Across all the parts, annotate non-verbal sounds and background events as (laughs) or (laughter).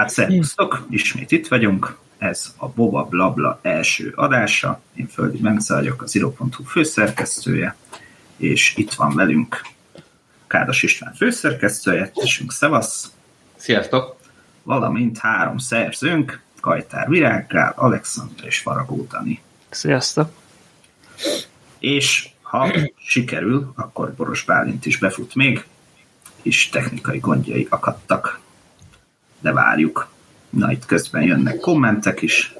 hát szervusztok, ismét itt vagyunk, ez a Boba Blabla első adása, én Földi Bence vagyok, az iro.hu főszerkesztője, és itt van velünk Kádas István főszerkesztője, tesünk szevasz! Sziasztok! Valamint három szerzőnk, Kajtár Virággál, Alexandra és Faragó Dani. Sziasztok! És ha sikerül, akkor Boros Bálint is befut még, és technikai gondjai akadtak. De várjuk. Na, itt közben jönnek kommentek is.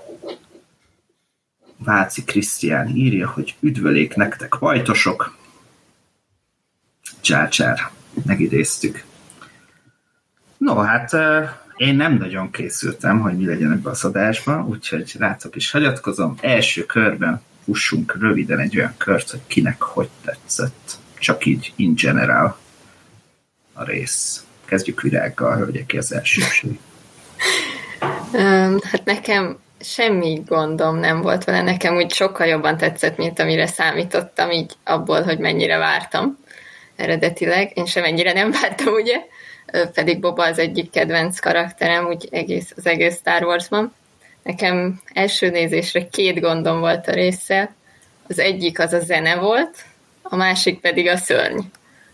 Váci Krisztián írja, hogy üdvölék nektek vajtosok. Csácsár, megidéztük. No, hát én nem nagyon készültem, hogy mi legyen ebbe az adásban, úgyhogy rátok is hagyatkozom. Első körben fussunk röviden egy olyan kört, hogy kinek hogy tetszett. Csak így in general a rész. Kezdjük virággal, hölgyek, az első Hát nekem semmi gondom nem volt vele, nekem úgy sokkal jobban tetszett, mint amire számítottam, így abból, hogy mennyire vártam eredetileg. Én sem ennyire nem vártam, ugye? Pedig Boba az egyik kedvenc karakterem, úgy egész, az egész Star Wars-ban. Nekem első nézésre két gondom volt a része. Az egyik az a zene volt, a másik pedig a szörny.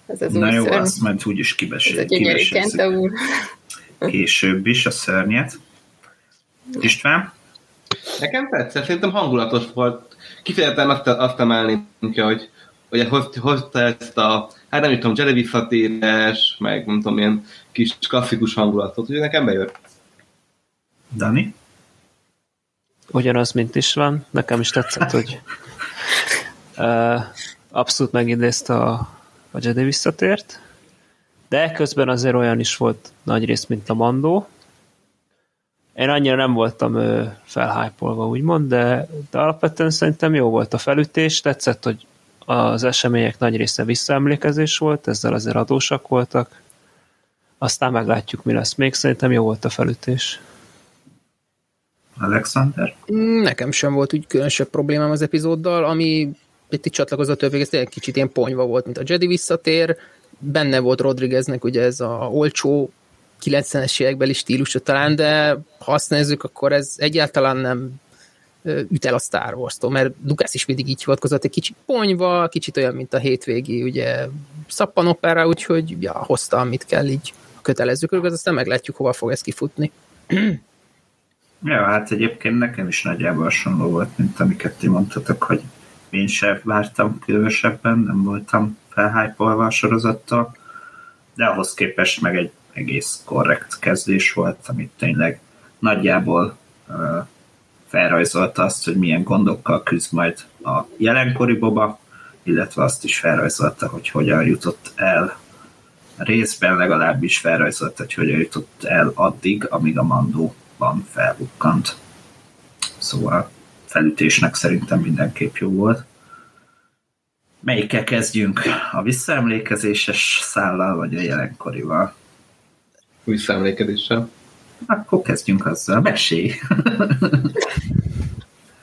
Az az Na jó, szörny. azt majd úgyis kibesít. Ez a gyönyörű Kenta úr. Később is a szörnyet. István? Nekem tetszett, szerintem hangulatos volt. Kifejezetten azt, azt emelném ki, hogy, hogy hozta ezt a, hát nem tudom, Jedi visszatérés, meg nem tudom, ilyen kis klasszikus hangulatot, úgyhogy nekem bejött. Dani? Ugyanaz, mint is van. Nekem is tetszett, hogy (laughs) uh, abszolút megidézte a, a Jedi visszatért, de közben azért olyan is volt nagy rész, mint a Mandó, én annyira nem voltam felhájpolva, úgymond, de, de alapvetően szerintem jó volt a felütés, tetszett, hogy az események nagy része visszaemlékezés volt, ezzel azért adósak voltak, aztán meglátjuk, mi lesz még, szerintem jó volt a felütés. Alexander? Nekem sem volt úgy különösebb problémám az epizóddal, ami itt csatlakozott a ez egy kicsit ilyen ponyva volt, mint a Jedi visszatér, benne volt Rodrigueznek ugye ez a olcsó 90-es évekbeli stílusú talán, de ha azt nézzük, akkor ez egyáltalán nem üt el a Star Wars-tól, mert Lucas is mindig így hivatkozott, egy kicsit ponyva, kicsit olyan, mint a hétvégi, ugye szappanopera, úgyhogy ja, hozta, amit kell így a kötelező körül, aztán meglátjuk, hova fog ez kifutni. Ja, hát egyébként nekem is nagyjából hasonló volt, mint amiket ti mondtatok, hogy én sem vártam különösebben, nem voltam felhájpolva a sorozattal, de ahhoz képest meg egy egész korrekt kezdés volt, amit tényleg nagyjából uh, felrajzolta azt, hogy milyen gondokkal küzd majd a jelenkori Boba, illetve azt is felrajzolta, hogy hogyan jutott el részben legalábbis felrajzolta, hogy hogyan jutott el addig, amíg a Mandóban felbukkant. Szóval felütésnek szerintem mindenképp jó volt. Melyikkel kezdjünk? A visszaemlékezéses szállal, vagy a jelenkorival? visszaemlékezéssel. Akkor kezdjünk azzal. Mesélj!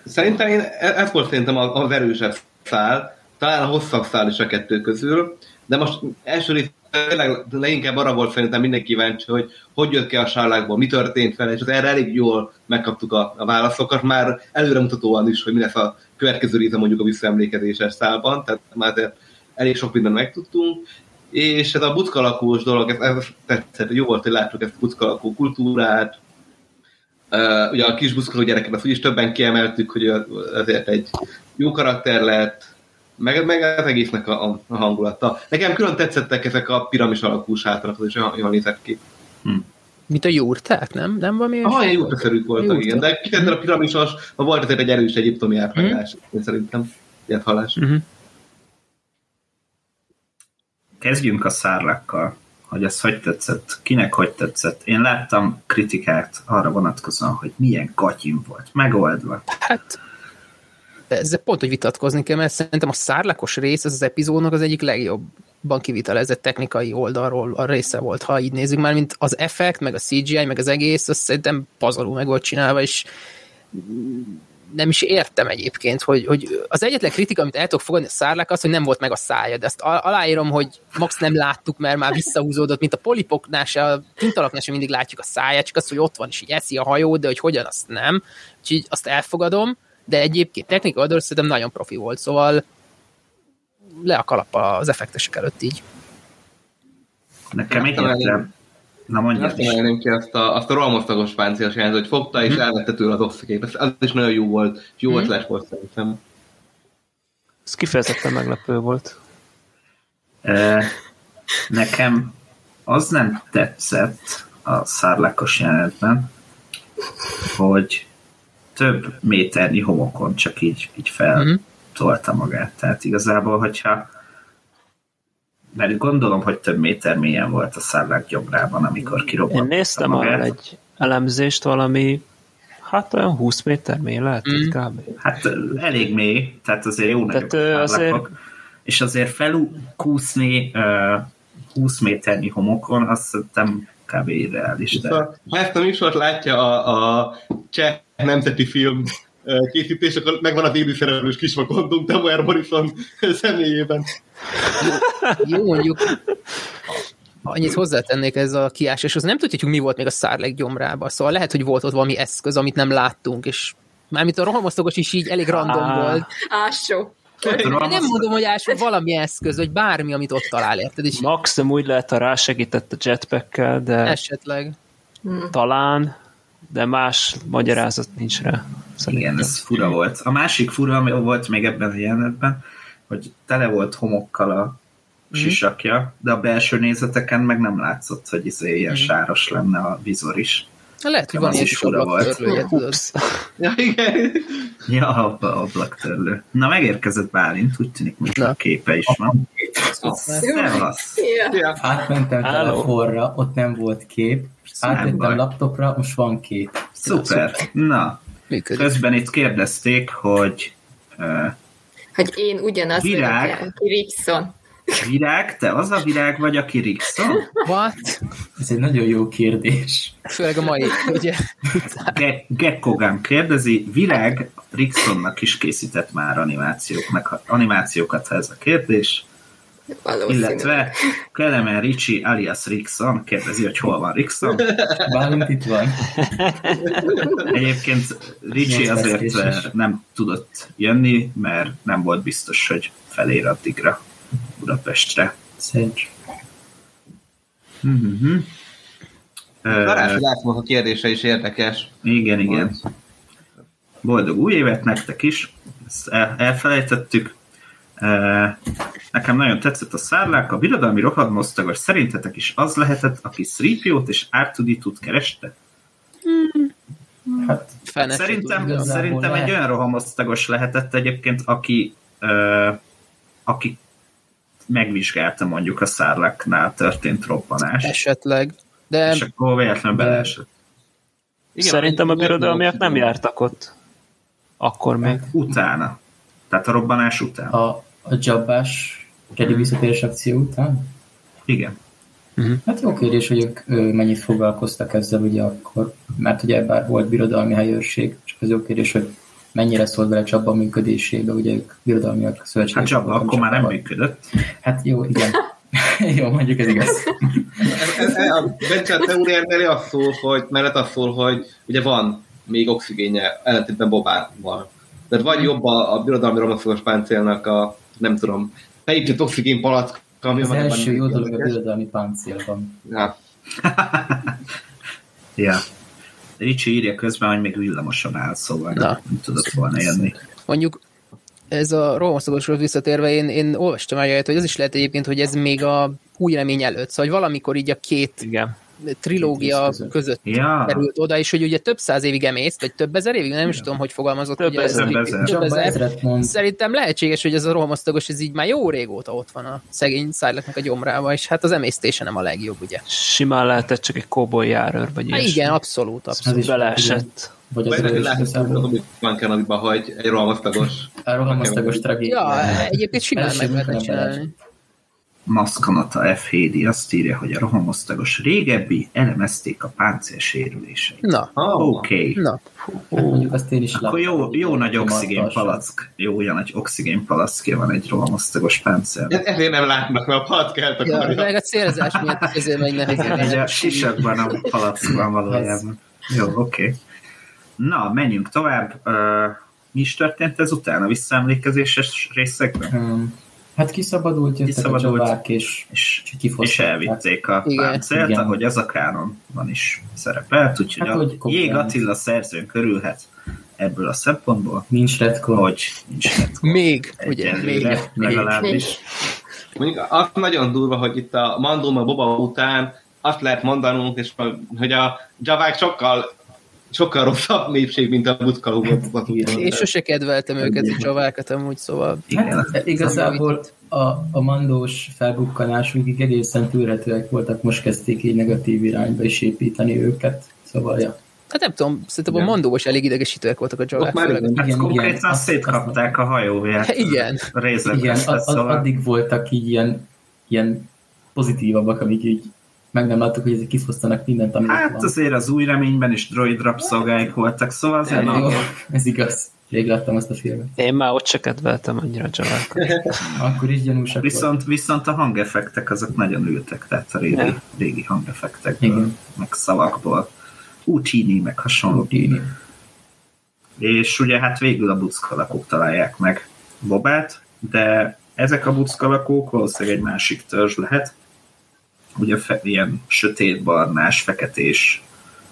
Szerintem én, ez volt szerintem a, a verősebb szál, talán a hosszabb szál is a kettő közül, de most első tényleg leginkább arra volt szerintem mindenki kíváncsi, hogy hogy jött ki a sárlákból, mi történt vele, és az erre elég jól megkaptuk a, a válaszokat, már előremutatóan is, hogy mi lesz a következő része mondjuk a visszaemlékezéses szálban, tehát már elég sok mindent megtudtunk, és ez a buckalakós dolog, ez, ez tetszett, jó volt, hogy láttuk ezt a buckalakó kultúrát, Uh, ugye a kis buszkoló gyereket azt úgyis többen kiemeltük, hogy azért egy jó karakter lett, meg, meg az egésznek a, a hangulata. Nekem külön tetszettek ezek a piramis alakú sátratok, és jól nézett ki. Hm. Mint a jurták, nem? Nem valami Ah, ilyen jurtaszerűk voltak, jurta. igen. De kifejezetten a piramisos, ha volt azért egy erős egyiptomi átvágás, hm. szerintem. Ilyet hallás. Hm. kezdjünk a szárlákkal, hogy ez hogy tetszett, kinek hogy tetszett. Én láttam kritikát arra vonatkozóan, hogy milyen gatyim volt, megoldva. Hát ezzel pont, hogy vitatkozni kell, mert szerintem a szárlakos rész, ez az epizódnak az egyik legjobban kivitelezett technikai oldalról a része volt, ha így nézzük már, mint az effekt, meg a CGI, meg az egész, az szerintem pazarul meg volt csinálva, és nem is értem egyébként, hogy, hogy az egyetlen kritika, amit el tudok fogadni a szárlák, az, hogy nem volt meg a szája, de ezt aláírom, hogy max nem láttuk, mert már visszahúzódott, mint a polipoknál se, a tintalaknál sem mindig látjuk a száját, csak az, hogy ott van, és így eszi a hajó, de hogy hogyan, azt nem. Úgyhogy azt elfogadom, de egyébként technika oldalról szerintem nagyon profi volt, szóval le a kalap az effektesek előtt így. Nekem egyetlen Na mondja Azt emelném ki azt a, azt a rohamosztagos páncélos jelent, hogy fogta és hmm. elvette tőle az oxikét. Az is nagyon jó volt, jó hmm. ötlet volt szerintem. Ez kifejezetten meglepő volt. E, nekem az nem tetszett a szárlákos jelenetben, hogy több méternyi homokon csak így, így feltolta magát. Tehát igazából, hogyha mert gondolom, hogy több méter mélyen volt a szállák gyomrában, amikor kirobbant. Én néztem arra egy elemzést, valami hát olyan 20 méter mély lehet, mm. kb. Hát elég mély, tehát azért jó tehát, nagyobb azért... és azért felkúszni uh, 20 méternyi homokon, azt szerintem kb. irreális. De... Ha ezt a műsort látja a, a cseh nemzeti film készítés, akkor megvan az élőszereplős kisvakondum Temuer Morrison személyében. Jó, mondjuk annyit hozzátennék ez a kiásás, nem tudjuk, mi volt még a szárleg gyomrában, szóval lehet, hogy volt ott valami eszköz, amit nem láttunk, és mármint a rohamosztagos is így elég random ah. volt. Ásó. Nem mondom, hogy ásó valami eszköz, vagy bármi, amit ott talál, érted? És Maxim úgy lehet, ha rásegített a jetpackkel, de... Esetleg. Talán, de más magyarázat nincs rá. Szerintem. Igen, ez fura volt. A másik fura, ami volt még ebben a jelenetben, hogy tele volt homokkal a mhm. sisakja, de a belső nézeteken meg nem látszott, hogy izé ilyen mm. sáros lenne a vizor is. Lehet, hogy van is fura volt. Ja, igen. Ja, ablaktörlő. Na, megérkezett Bálint, úgy tűnik, most a képe is van. Átmentem telefonra, ott nem volt kép, átmentem laptopra, most van kép. Szuper. Na, Működik. közben itt kérdezték, hogy uh, hogy én ugyanaz virág, vagyok, Rickson. Virág? Te az a virág vagy, aki Rickson? What? Ez egy nagyon jó kérdés. Főleg a mai, ugye? Ge- Gekkogám kérdezi, Virág Ricksonnak is készített már animációk, animációkat, ha ez a kérdés. Illetve Kelemen Ricsi alias Rickson kérdezi, hogy hol van Rickson. Bálint itt van. Egyébként Ricsi azért nem tudott jönni, mert nem volt biztos, hogy felér addigra Budapestre. Szent. Mm-hmm. Uh, a kérdése is érdekes. Igen, igen. Boldog új évet nektek is. Ezt el, elfelejtettük. Nekem nagyon tetszett a szárlák, a birodalmi rohadmosztagos szerintetek is az lehetett, aki Sripiót és Artuditut kereste? Hát, szerintem, szerintem egy olyan rohamosztagos lehetett egyébként, aki, uh, aki megvizsgálta mondjuk a szárláknál történt robbanás. Esetleg. De... És akkor véletlenül beleesett. Igen, Szerintem a birodalmiak nem jártak ott. Akkor még. Utána. Tehát a robbanás után. A, a Jabbás Jedi visszatérés akció után? Igen. Uh-huh. Hát jó kérdés, hogy ők mennyit foglalkoztak ezzel ugye akkor, mert ugye bár volt birodalmi helyőrség, csak az jó kérdés, hogy mennyire szólt bele Csaba működésébe, ugye ők birodalmiak szövetségek. Hát Csaba akkor már nem működött. Hát jó, igen. (laughs) jó, mondjuk ez igaz. a Bencsát teóriájáról az szól, hogy, mert az szól, hogy ugye van még oxigénje, ellentétben Bobával. Tehát vagy jobb a, a birodalmi romaszogos páncélnak a, nem tudom, beépített oxigén palack, ami Az van első jó dolog a birodalmi páncélban. Ja. (laughs) ja. Ricsi írja közben, hogy még villamosan áll, szóval Na. nem tudott volna jönni. Mondjuk ez a rohamasztagosról visszatérve, én, én olvastam el, hogy az is lehet egyébként, hogy ez még a új remény előtt, szóval valamikor így a két Igen trilógia között ja. került oda, és hogy ugye több száz évig emészt, vagy több ezer évig, nem is tudom, hogy fogalmazott. Több ugye ezer. Ez, több ezer. Szerintem lehetséges, hogy ez a rohamosztagos, ez így már jó régóta ott van a szegény szájlaknak a gyomrába, és hát az emésztése nem a legjobb, ugye. Simán lehetett csak egy kóboly járőr, vagy hát igen, abszolút, abszolút. Beleesett. Vagy az hogy van Kenadiba, hogy egy rohamosztagos. A rohamosztagos tragédia. Ja, egyébként simán meg lehetett csinálni. Maszkanata F. Hédi azt írja, hogy a rohamosztagos régebbi elemezték a páncél sérüléseit. Na, Oh, Oké. Okay. na. Hát mondjuk azt én is Akkor jó, jó nagy oxigén palack. Jó, olyan nagy oxigén palackja van egy rohamosztagos páncél. Ez- Ezért nem látnak, mert a palackelt Ja, akarja. meg a célzás miatt ezért megy Igen, ugye a nehezen. sisakban a palack van valójában. Jó, oké. Okay. Na, menjünk tovább. Uh, mi is történt ezután a visszaemlékezéses részekben? Um, hát kiszabadult, jöttek Kiszabadult. a csavák, és, És, és elvitték a Igen. páncélt, Igen. ahogy az a kánonban is szerepelt, úgyhogy Hát, a. Jég Attila szerzőn körülhet ebből a szempontból, Nincs retcon. hogy nincs retcon. Még, ugye, még. Legalábbis. Mondjuk az nagyon durva, hogy itt a Mandum a Boba után azt lehet mondanunk, és hogy a javák sokkal sokkal rosszabb népség, mint a volt. Igen. Én sose kedveltem őket, a csavákat amúgy, szóval Igen, Hát, igazából a, a mandós felbukkanásukig egészen tűrhetőek voltak, most kezdték így negatív irányba is építeni őket. Szóval, ja. hát nem tudom, szerintem a Igen. mandóos elég idegesítőek voltak a csavák. Ott már főleg. igen. hát igen, konkrétan igen, azt- szétkapták a hajóját. (laughs) Igen. Részlet Igen, között, ad, ad, szóval. addig voltak így ilyen, ilyen pozitívabbak, amíg így meg nem láttuk, hogy ezek kifosztanak mindent, amit Hát van. azért az új reményben is droid rabszolgáik voltak, szóval azért jó, na, ez igaz. Rég láttam azt a filmet. Én már ott se kedveltem annyira Javákat. (laughs) Akkor is gyanúsak volt. viszont, viszont a hangeffektek azok nagyon ültek, tehát a régi, Ja. régi hangeffektekből, Igen. meg szavakból. Utini, meg hasonló. Houdini. És ugye hát végül a buckalakók találják meg Bobát, de ezek a buckalakók valószínűleg egy másik törzs lehet. Ugye fe, ilyen sötétbarnás, feketés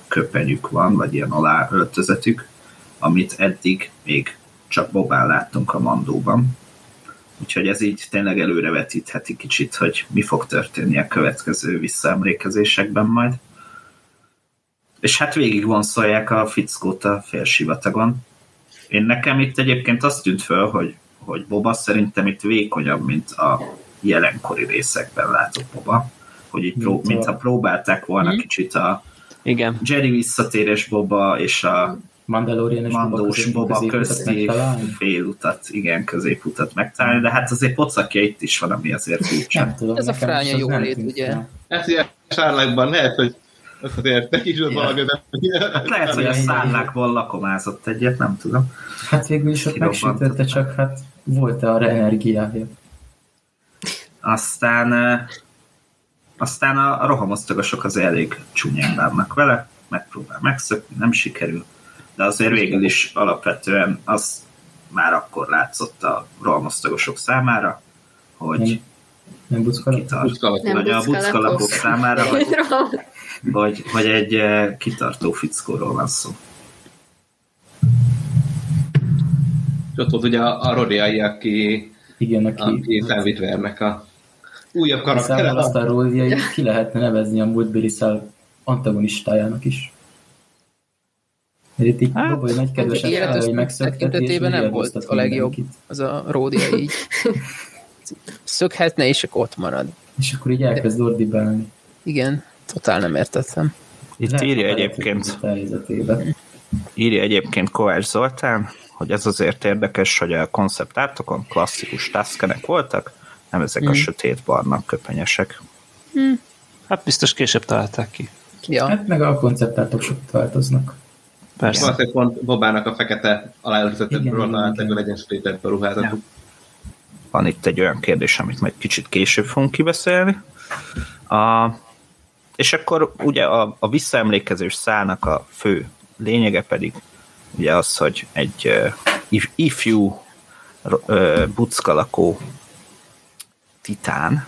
köpenyük van, vagy ilyen alá öltözetük, amit eddig még csak Bobán láttunk a mandóban. Úgyhogy ez így tényleg előrevetítheti kicsit, hogy mi fog történni a következő visszaemlékezésekben majd. És hát végig vonszolják a fickót a félsivatagon. Én nekem itt egyébként azt tűnt föl, hogy, hogy Boba szerintem itt vékonyabb, mint a jelenkori részekben látott Boba. Hogy itt pró- Mint a- mintha próbálták volna Mhm. kicsit a Igen. Jedi visszatérés Boba és a Mandalorian és Mandós Boba közti félutat, igen, középutat megtalálni, de hát azért pocakja itt is van, ami azért furcsa. Ez a fránya jólét, ugye? Hát ilyen sárlákban lehet, hogy azért neki is ott valami, Hát lehet, hogy a szállákból lakomázott egyet, nem tudom. Hát végül is ott megsütötte, csak hát volt arra energiája. Aztán, eh, aztán a, a rohamosztagosok az elég csúnyán bánnak vele, megpróbál megszökni, nem sikerül, de azért végül is alapvetően az már akkor látszott a rohamosztagosok számára, hogy Nem, kitart. Nem Vagy a buckalakok számára, hogy, (laughs) hogy, hogy egy eh, kitartó fickóról van szó. És ott volt ugye a, a Rodiai, aki, Igen, aki... aki a újabb. Igazából azt a ródiait ki lehetne nevezni a múltbéli szál antagonistájának is. Mert itt így Hát, Boboly nagy kedvesen fel, hogy megszökteti, nem volt a legjobb. mindenkit. Az a ródia így (laughs) szökhetne, és akkor ott marad. És akkor így elkezd ordibálni. Igen, totál nem értettem. Itt Lehet, írja egyébként, írja egyébként Kovács Zoltán, hogy ez azért érdekes, hogy a konceptártokon klasszikus taszkenek voltak, nem ezek a Mm. sötét barna köpenyesek. Hát biztos később találták ki. Ja, Hát meg a konceptátok sokat változnak. Persze. Valószínűleg pont Bobának a fekete aláöltözetből Igen, találták, a ruházatuk. Van itt egy olyan kérdés, amit majd kicsit később fogunk kibeszélni. A, és akkor ugye a, a visszaemlékezés szának a fő lényege pedig ugye az, hogy egy uh, if, ifjú uh, buckalakó titán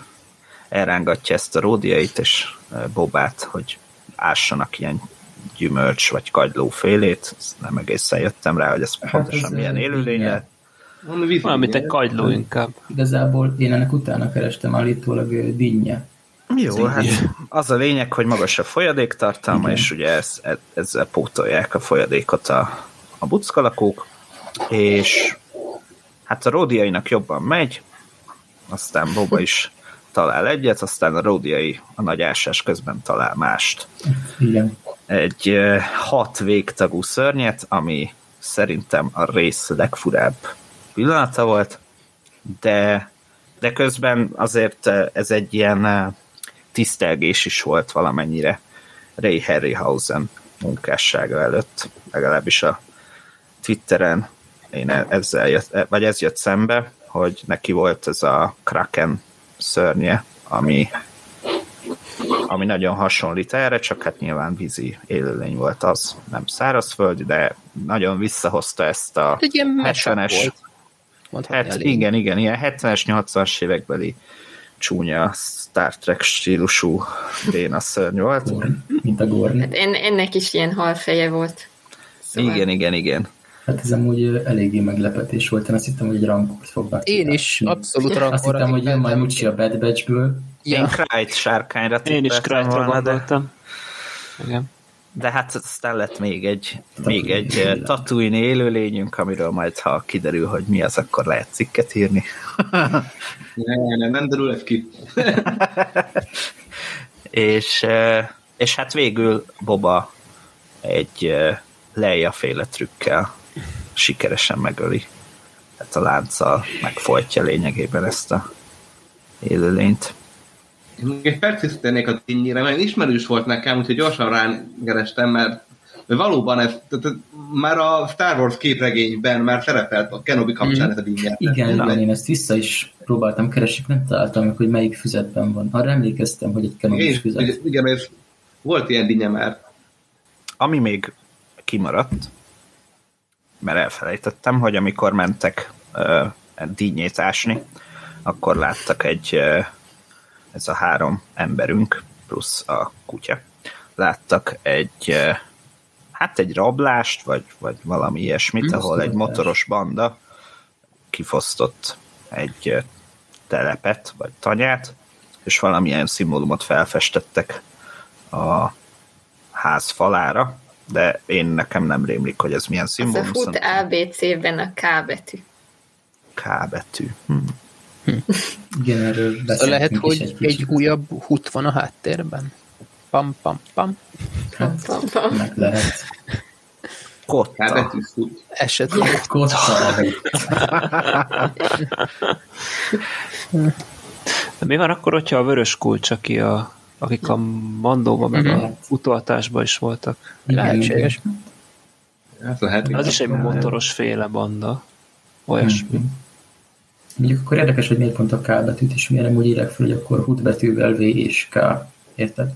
elrángatja ezt a ródiait és uh, Bobát, hogy ássanak ilyen gyümölcs vagy kagylófélét. Ezt Nem egészen jöttem rá, hogy ez Hát pontosan ez, milyen ö, élőlény igen. lehet. Valami víz- Olyan, mint egy kagyló inkább. Igazából én ennek utána kerestem állítólag dinnye. Jó, hát az a lényeg, hogy magas a folyadéktartalma, Igen. és ugye ez, e- ezzel pótolják a folyadékot a, a buckalakók, és hát a ródiainak jobban megy, aztán Boba is talál egyet, aztán a ródiai a nagy ásás közben talál mást. Igen. Egy hat végtagú szörnyet, ami szerintem a rész legfurább pillanata volt, de de közben azért ez egy ilyen tisztelgés is volt valamennyire Ray Harryhausen munkássága előtt, legalábbis a Twitteren én e- ezzel jött, e- vagy ez jött szembe, hogy neki volt ez a Kraken szörnye, ami ami nagyon hasonlít erre, csak hát nyilván vízi élőlény volt az, nem szárazföld, de nagyon visszahozta ezt a Egy ilyen mashup 70-es volt. Mondhatni Hát igen, igen, ilyen 70-es, 80-as évekbeli csúnya Star Trek stílusú béna szörny volt. mint a Gorn. Hát en, ennek is ilyen halfeje volt. Szóval Igen, igen, igen. Hát ez amúgy eléggé meglepetés volt. Én azt hittem, hogy egy rankort fognak Én is abszolút Azt rankor. hittem, hogy jön majd Mucsi a Bad Batch-ből. Én Ja. Krájt sárkányra Én is Krájtra volna, de, gondoltam. Igen. de hát aztán lett még egy, még egy Tatooine élőlényünk, amiről majd, ha kiderül, hogy mi az, akkor lehet cikket írni. Nem, nem, nem derül ki. (laughs) és, és hát végül Boba egy Leia féle trükkel sikeresen megöli. Tehát a lánccal megfojtja lényegében ezt a élőlényt. Én még egy perc visszatérnék a tényére, mert ismerős volt nekem, úgyhogy gyorsan rángerestem, mert valóban ez, tehát már a Star Wars képregényben már szerepelt a Kenobi kapcsán ez a vinyet. Igen, Na. igen, én ezt vissza is próbáltam keresni, nem találtam meg, hogy melyik füzetben van. Arra emlékeztem, hogy egy is, füzet. igen, ez volt ilyen dinnye már. Ami még kimaradt, mert elfelejtettem, hogy amikor mentek uh, dínyét ásni, akkor láttak egy, ez a három emberünk, plusz a kutya, láttak egy, hát egy rablást, vagy, vagy valami ilyesmit, Hm, ahol egy motoros banda kifosztott egy telepet, vagy tanyát, és valamilyen szimbólumot felfestettek a ház falára, de én nekem nem rémlik, hogy ez milyen Ez a szimbólum. fut ABC-ben a K betű. K betű. Hm. Igen, erről lehet, hogy egy egy újabb hut van a háttérben. Pam, pam, pam. Hát, Pam, pam. meg lehet. Kotta. Esetleg. Kotta. De mi van akkor, hogyha a vörös kulcs, aki a, akik a mandóban meg Mhm. a utaltásban is voltak? Lehetséges. Ez lehet. Az is egy motoros féle banda. Olyasmi. Mondjuk akkor érdekes, hogy miért pont a K betűt is, miért nem úgy írják fel, hogy akkor hut betűvel V és K. Érted?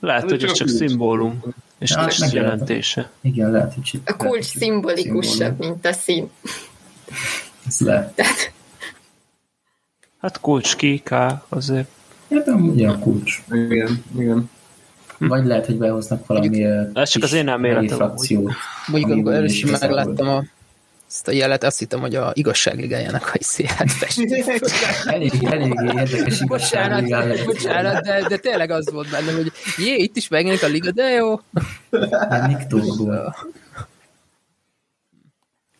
Lehet, hogy csak ez csak szimbólum, és Hát, nincs jelentése. Igen, lehet, hogy csak- A kulcs szimbolikusabb, mint a szín. Ez lehet. Hát kulcs ki, K, azért. De amúgy a kulcs. Igen, igen. Vagy lehet, hogy behoznak valami Ez csak az én elméletem frakciót. Mondjuk, ami amikor először megláttam a, ezt a jelet, azt hittem, hogy a igazságligájának a szélet festett. (laughs) Elég, eléggé érdekes Bocsánat, igazságvilág. bocsánat, de, de tényleg az volt bennem, hogy jé, itt is megjelenik a liga, de jó. Nick Togo.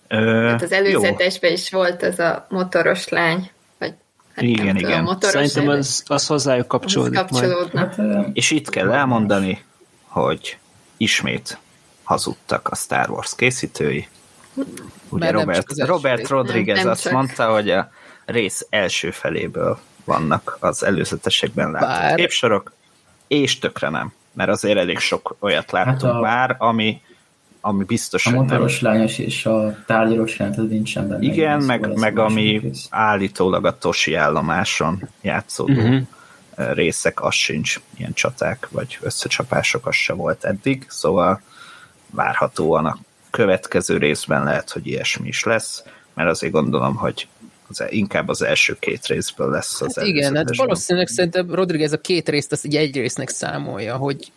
Ö, Hát az jó. előzetesben is volt az a motoros lány. Hát Igen, tudom, igen. motoros Szerintem az, az hozzájuk az kapcsolódik majd. kapcsolódna. Hát, És itt kell elmondani, hogy ismét hazudtak a Star Wars készítői. Ugye Robert, az Robert. Rodriguez Nem- nem azt csak. mondta, hogy a rész első feléből vannak az előzetesekben látott Bár- képsorok, és tökre nem. Mert azért elég sok olyat láttunk Hát a- már, ami, ami biztos, a hogy nem. motoros lányos és a tárgyalós jelent, az nincsen benne. Igen, Szóval meg, ez meg ami rész. állítólag a Tosi állomáson játszódó uh-huh. részek, az sincs ilyen csaták, vagy összecsapások, az se volt eddig, szóval várhatóan a következő részben lehet, hogy ilyesmi is lesz, mert azért gondolom, hogy az, inkább az első két részből lesz az Hát igen, hát valószínűleg szerintem Rodriguez a két részt azt így egy résznek számolja, hogy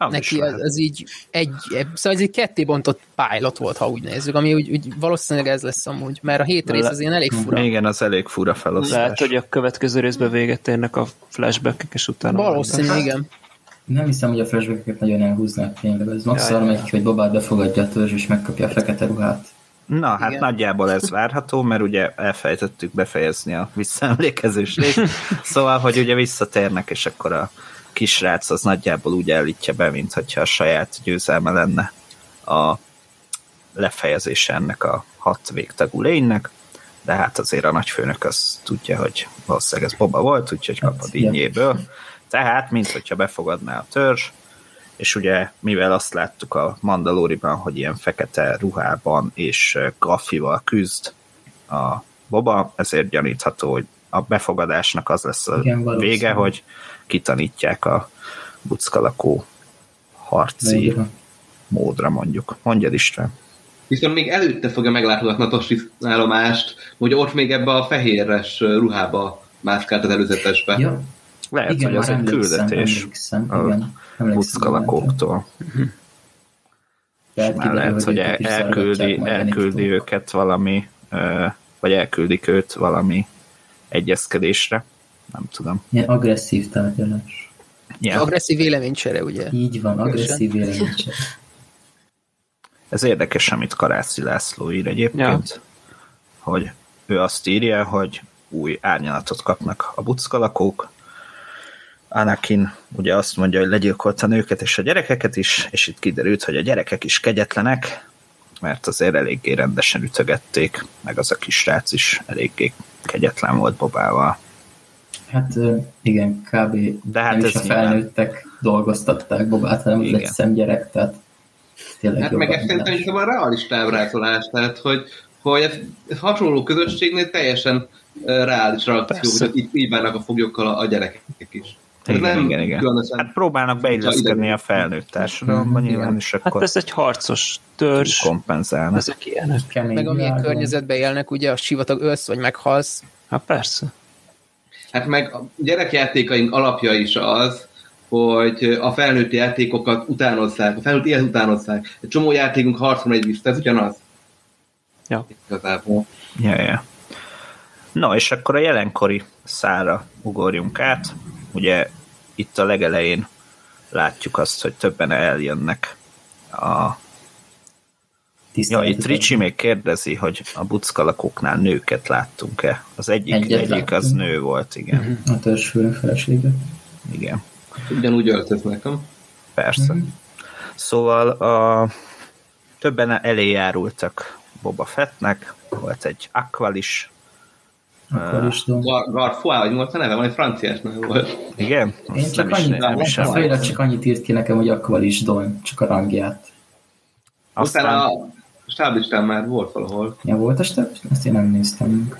Az is neki az, az így egy, szóval ez egy ketté bontott pilot volt, ha úgy nézzük, ami úgy, úgy valószínűleg ez lesz amúgy, mert a hét rész Le- az ilyen elég fura. Igen, az elég fura felosztás. Lehet, hogy a következő részben véget érnek a flashback és utána... Valószínű, igen. Nem hiszem, hogy a flashback nem elhúznák tényleg. Ez max arra megy hogy Bobát befogadja a törzs, és megkapja a fekete ruhát. Na, hát Igen. nagyjából ez várható, mert ugye elfejtettük befejezni a visszaemlékezős (laughs) részt, szóval, hogy ugye visszatérnek, és akkor a kisrác az nagyjából úgy állítja be, mint hogyha a saját győzelme lenne a lefejezése ennek a hat végtagú lénynek, de hát azért a nagyfőnök az tudja, hogy valószínűleg ez Boba volt, úgyhogy kap a Hát, dinnyéből. Tehát, mint hogyha befogadná a törzs, és ugye, mivel azt láttuk a Mandaloriban, hogy ilyen fekete ruhában és ö, gaffival küzd a Boba, ezért gyanítható, hogy a befogadásnak az lesz a Igen, vége, hogy kitanítják a buckalakó harci Módra. módra mondjuk. Mondjad István. Viszont még előtte fogja meglátogatni a Tosis állomást, hogy ott még ebbe a fehéres ruhába mászkált az előzetesbe. Ja, Lehet, igen, hogy az egy küldetés emlékszem, a igen. Buckalakóktól. Kiderül, lehet, hogy el, elküldi, elküldi őket valami, vagy elküldik őt valami egyezkedésre. Nem tudom. Ilyen agresszív tárgyalás. Ja, Agresszív véleménycsere, ugye? Így van, agresszív véleménycsere. ez érdekes, amit Karászi László ír egyébként, ja. hogy ő azt írja, hogy új árnyalatot kapnak a buckalakók. Anakin ugye azt mondja, hogy legyilkolta a nőket és a gyerekeket is, és itt kiderült, hogy a gyerekek is kegyetlenek, mert azért eléggé rendesen ütögették, meg az a kis srác is eléggé kegyetlen volt Bobával. Hát igen, kb. De hát nem ez is a nyilván- felnőttek dolgoztatták Bobát, hanem az Igen. egy szemgyerek, tehát tényleg Hát meg ez szerintem a realista ábrázolás, tehát hogy, hogy hasonló közösségnél teljesen reális reakció, hogy itt így bánnak a foglyokkal a, a gyerekek is. Igen, nem igen, igen. különösen- Hát próbálnak beilleszkedni a felnőtt társadalomba Mhm, nyilván, igen. és Hát akkor ez egy harcos törzs, kompenzálnak. ezek ilyenek. Kemény Meg amilyen világon. környezetben élnek, ugye a sivatag ölsz, vagy meghalsz. Hát persze. Hát meg a gyerekjátékaink alapja is az, hogy a felnőtt játékokat utánozzák, a felnőtt élet utánozzák. Egy csomó játékunk harcra megy vissza, ez ugyanaz. Ja. Igazából. Ja, ja. No, és akkor a jelenkori szára ugorjunk át. Ugye itt a legelején látjuk azt, hogy többen eljönnek a... Ja, Tiszteletet itt Ricsi még kérdezi, hogy a buckalakóknál nőket láttunk-e. Az egyik, Egyet egyik az láttunk. nő volt, igen. A törzsfőnök felesége. Igen, Ugyanúgy öltöznek, nem? persze. Mhm. Szóval a többen elé járultak Boba Fettnek, volt egy Aqual is, Akkor is tudom. Gar- Garfois, vagy volt a neve? Van egy franciás neve volt. igen? Én Azt csak nem annyit, nem is felirat csak annyit írt ki nekem, hogy Aqualis Don, csak a rangját. Aztán, Aztán a stáblistán már volt valahol. Ja, volt a stab? Azt én nem néztem.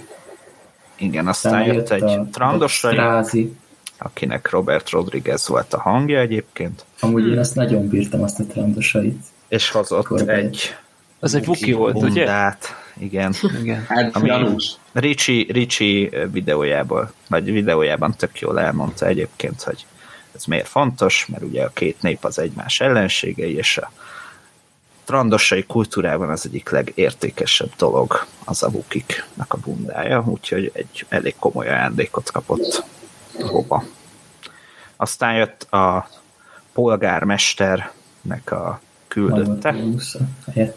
Igen, aztán jött egy a trandosai, Strázi. akinek Robert Rodriguez volt a hangja egyébként, Amúgy én azt nagyon bírtam, azt a trandosait. és hozott Akkor egy Az egy Wookie volt, ugye? bundát, igen. Igen. Hát, Ami- gyanús. Ricsi, Ricsi videójából, vagy videójában tök jól elmondta egyébként, hogy ez miért fontos, mert ugye a két nép az egymás ellenségei, és a trandosai kultúrában az egyik legértékesebb dolog az a Wookiee-nak a bundája, úgyhogy egy elég komoly ajándékot kapott Boba. Aztán jött a polgármesternek a küldötte,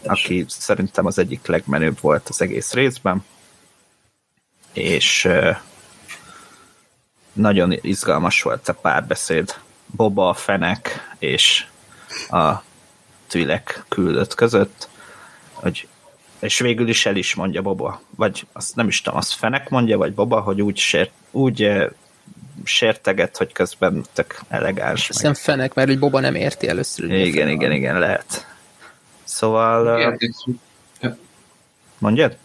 aki szerintem az egyik legmenőbb volt az egész részben, és nagyon izgalmas volt a párbeszéd Boba, a Fenek és a Tvilek küldött között, hogy és végül is el is mondja Boba, vagy azt nem is tudom, azt Fenek mondja, vagy Boba, hogy úgy, sér, úgy sérteget, hogy közben tök elegáns. Hiszem fenek, mert hogy Boba nem érti először. Igen, igen, van. igen, lehet. Szóval, Érdekes. mondjad?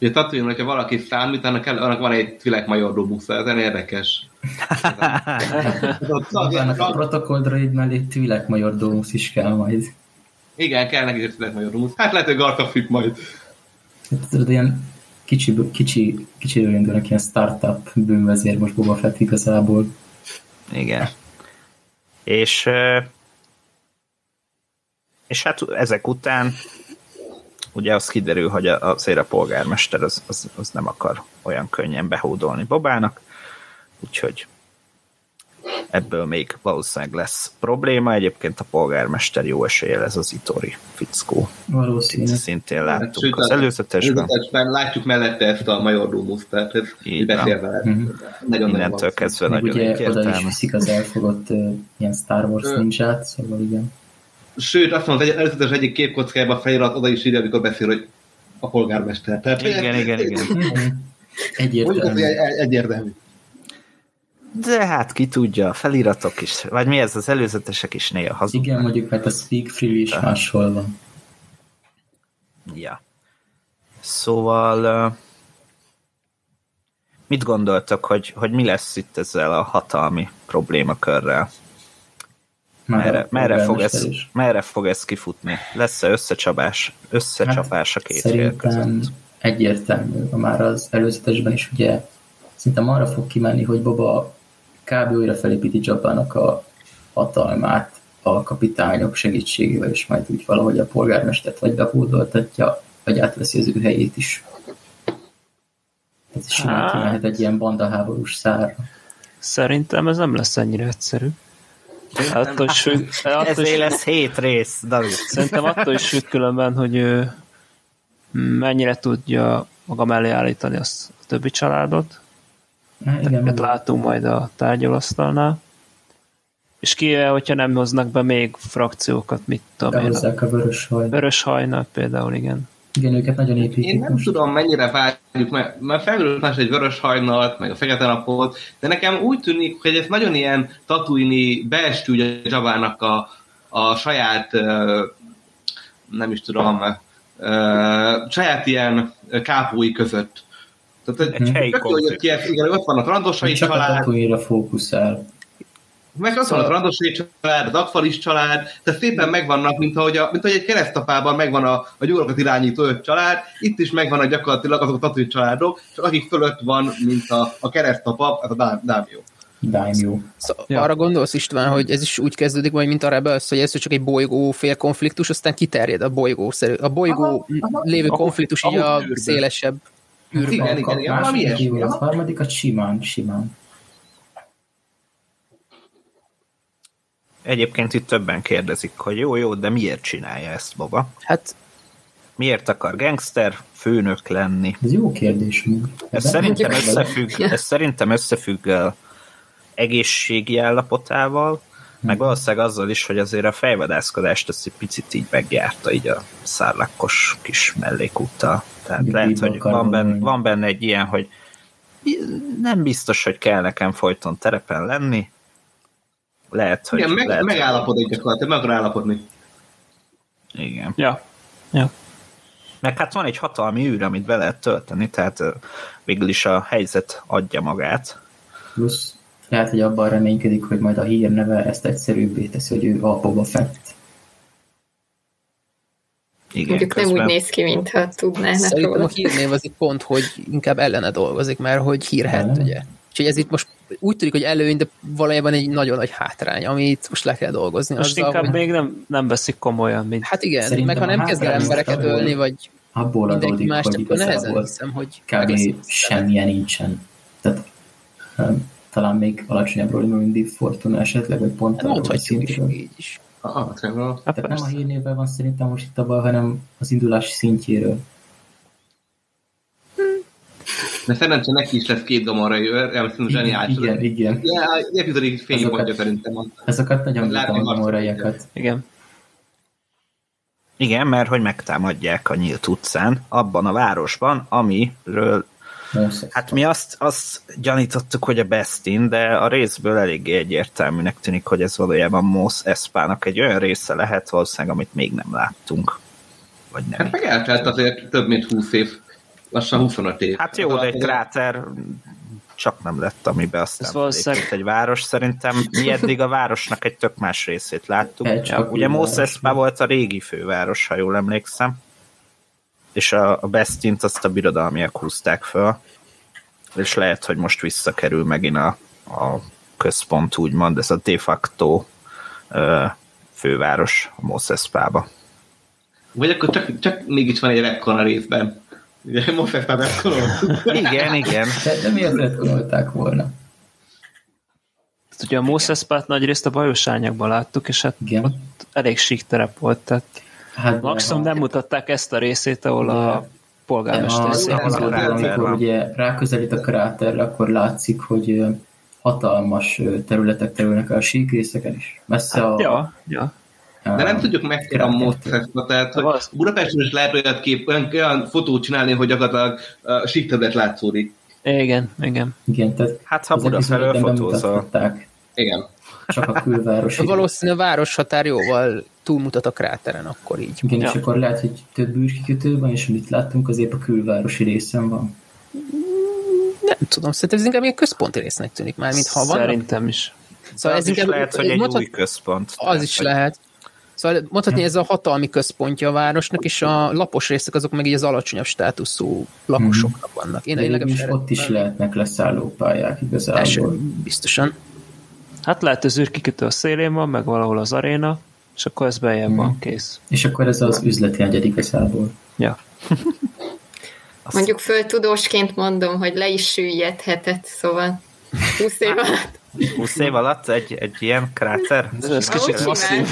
Ugye Tatooine, hogyha valaki számít, annak, kell, annak van egy Tvilek Major busza, ez érdekes. (laughs) Magának a protokolldroid mellé Tvilek Major Domus is kell majd. Igen, kell neki Major busz. Hát lehet, hogy Garka Fip majd. Hát, tudod, ilyen kicsi, kicsi, kicsi indulnak ilyen startup bűnvezér most Boba Fett igazából. Igen. És, és hát ezek után ugye az kiderül, hogy a- azért a polgármester az, az, az nem akar olyan könnyen behódolni Bobának, úgyhogy ebből még valószínűleg lesz probléma. Egyébként a polgármester jó eséllyel ez az Itori fickó. Valószínű. Szintén láttuk Sőt, az előzetesben. előzetesben látjuk mellette ezt a Major Domus, tehát ez beszél vele. Mhm. Nagyon Innentől kezdve Meg nagyon ugye oda is viszik az elfogott uh, ilyen Star Wars ninját, szóval igen. Sőt, azt mondom, hogy egy előzetes egyik képkockájában felirat oda is írja, amikor beszél, hogy a polgármester. Tehát, Igen, igen, igen. (laughs) Hogy Egyértelmű. egy- egy- egyértelmű. De hát ki tudja, a feliratok is, vagy mi ez, az előzetesek is néha hazudnak. Igen, mondjuk, mert a Speak Freely is máshol van. Ja. Szóval mit gondoltok, hogy, hogy mi lesz itt ezzel a hatalmi problémakörrel? Merre, merre, fog ez, is. merre fog ez kifutni? Lesz-e összecsapás, összecsapás a két fél között? egyértelmű, már az előzetesben is ugye szerintem arra fog kimenni, hogy Boba kb. újra felépíti Jabának a hatalmát a kapitányok segítségével, és majd úgy valahogy a polgármestert vagy behódoltatja, vagy átveszi az ő helyét is. Ez simán Hát. kimehet egy ilyen bandaháborús szárra. Szerintem ez nem lesz ennyire egyszerű. Attól is függ, attól Ezért is, lesz hét rész, David. szerintem attól is függ különben, hogy ő mennyire tudja maga mellé állítani azt a többi családot. Hát, igen, Ezeket meg- látunk majd a tárgyalasztalnál. És ki, hogyha nem hoznak be még frakciókat, mit tudom én. a behozzák a vörös haj. Vörös hajnak például, igen. Igen, őket nagyon Én építik nem most. tudom, mennyire várjuk, mert, mert felmerült más egy vörös hajnalt, meg a fekete napot, de nekem úgy tűnik, hogy ez nagyon ilyen tatuini beestű ugye Jabának a, a saját, nem is tudom, saját ilyen kápói között. Tehát, hogy Egy helyi tök jó, hogy ki- igen, ott van a randosai Csak a család, Tatooine-ra fókuszál. meg ott van a randosai család, a Dakfalis család, tehát szépen megvannak, mint ahogy, a, mint ahogy egy keresztapában megvan a, a gyúrokat irányító öt család, itt is megvannak gyakorlatilag azok a tatúi családok, csak akik fölött van, mint a, a keresztapa, az a dá- dámjó. Daimyo. Szóval Ja. arra gondolsz István, hogy ez is úgy kezdődik majd, mint a Rebels, hogy ez csak egy bolygó fél konfliktus, aztán kiterjed a bolygó szerű. A bolygó lévő konfliktus így a szélesebb űrben. Igen, igen, igen, valami ilyesmi, aha. harmadikat simán, simán. Egyébként itt többen kérdezik, hogy jó, jó, de miért csinálja ezt Boba? Hát Miért akar gangster főnök lenni? Ez jó kérdés. Ez szerintem összefügg, ez szerintem összefügg a egészségi állapotával, meg valószínűleg azzal is, hogy azért a fejvadászkodást azt egy picit így megjárta így a szárlakkos kis mellékúttal. Tehát Így lehet, hogy van benne, van benne egy ilyen, hogy nem biztos, hogy kell nekem folyton terepen lenni. Lehet, hogy... Igen, meg, lehet, megállapodik gyakorlatilag, meg akar állapodni. Igen. Ja. ja. Meg hát van egy hatalmi űr, amit be lehet tölteni, tehát végül is a helyzet adja magát. Plusz lehet, hogy abban reménykedik, hogy majd a hírneve ezt egyszerűbbé teszi, hogy ő a Boba Fett. Igen, Mondjuk nem úgy néz ki, mintha tudnának Szerintem a róla. hírnév az itt pont, hogy inkább ellene dolgozik, mert hogy hírhet, Ellene? ugye. Úgyhogy ez itt most úgy tűnik, hogy előny, de valójában egy nagyon nagy hátrány, amit most le kell dolgozni. Most azzal, inkább hogy... még nem, nem veszik komolyan, mint Hát igen, Szerintem meg ha nem a kezd el embereket ölni, vagy Abból mindenki adódik, más, hogy akkor nehezen hiszem, hogy kb. semmilyen nincsen. Tehát um, talán még alacsonyabbról mindig Fortuna esetleg, vagy pont Hát arról a mondhatjuk is szintről. így is. Aha. Hát Tehát nem a hírnévvel van szerintem most itt a baj, hanem az indulási szintjéről. De szerencsére neki is lesz két gamorra jövő, szerintem zseniális. Igen, igen. Ja, fény Azokat- mondja szerintem. Ezeket nagyon Látni bírom a azt, moraiakat. Igen. Igen, mert hogy megtámadják a nyílt utcán, abban a városban, amiről Hát mi azt, azt gyanítottuk, hogy a Bestin, de a részből eléggé egyértelműnek tűnik, hogy ez valójában Mos Espának egy olyan része lehet valószínűleg, amit még nem láttunk. Vagy nem. Hát meg eltelt azért több mint 20 év, lassan 25 év. Hát jó, de egy kráter csak nem lett, amiben aztán Ez valószínűleg- egy város. Szerintem mi eddig a városnak egy tök más részét láttuk. Egy Ugye új Mos város. Espa volt a régi főváros, ha jól emlékszem. És a, a Bestint azt a birodalmiak húzták föl. És lehet, hogy most visszakerül megint a, a központ, úgymond, ez a de facto ö, főváros a Mos Espába. Vagy akkor csak, csak mégis van egy retcon a részben. Ugye most ezt a retconoltuk. (laughs) Igen, igen. De, de miért retkonolták volna? Ugye a Mószeszpát nagy részt a bajos árnyakban láttuk, és hát Igen. ott elég sík terep volt, tehát Hát, ha- nem mutatták ezt a részét, ahol a polgármester kráter amikor ugye ráközelít a kráterre, akkor látszik, hogy hatalmas területek terülnek el a síkrészeken is. Messze a, Ja, ja. De nem tudjuk mekkora Kettő. Mozart, tehát hogy Budapesten is lehet olyat kép, olyan, olyan fotót csinálni, hogy gyakorlatilag uh, síkterület látszódik. Igen, igen. Igen, tehát Hát ha az Buda felől epizódban fotózol. Igen. Csak a külvárosi. Valószínűleg a városhatár jóval túlmutat a kráteren, akkor így. Igen, és Ja. akkor lehet, hogy több űrkikötő van, és amit láttunk, az épp a külvárosi részen van. Nem tudom, szerintem ez inkább ilyen központi résznek tűnik már, mint ha van. Szerintem is. Szóval az ez is inkább, lehet, hogy egy mondhat- új központ. Az is lehet. Szóval mondhatni, hogy ez a hatalmi központja a városnak, és a lapos részek azok meg így az alacsonyabb státuszú lakosoknak vannak. Én, De én legalábbis ott is lehetnek leszállópályák igazából. Első, biztosan. Hát lehet az űrkikötő a szélén van, meg valahol az aréna, és akkor ez beljebb van, kész. És akkor ez az üzleti agyad igazából. Ja. (laughs) Mondjuk föltudósként mondom, hogy le is süllyedhetett, szóval 20 év alatt 20 év alatt egy, egy ilyen kráter? Ez kicsit Ahogy masszív.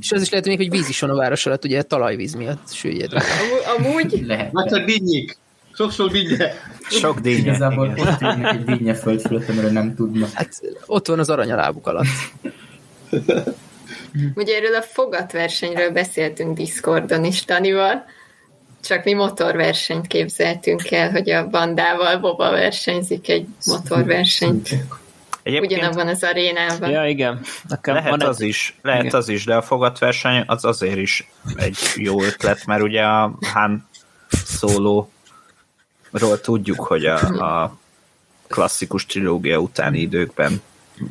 És az is lehet, hogy még hogy víz is van a város alatt, ugye talajvíz miatt süllyedve. Amú- Amúgy Lehet. Vagy csak dinnyik. Sok-sok dinnye. Sok dinnye. Igazából igen. ott ülnek egy dinnye föld fölött, amiről nem tudnak. Hát ott van az arany a lábuk alatt. (laughs) Ugye erről a fogatversenyről beszéltünk Discordon is Tanival, csak mi motorversenyt képzeltünk el, hogy a bandával Boba versenyzik egy motorversenyt. Egyébként Ugyanabban az arénában. Ja, igen. Nekem lehet van az egy... is, lehet Igen. az is, de a fogatverseny az azért is egy jó ötlet, mert ugye a Han szólóról tudjuk, hogy a, a klasszikus trilógia utáni időkben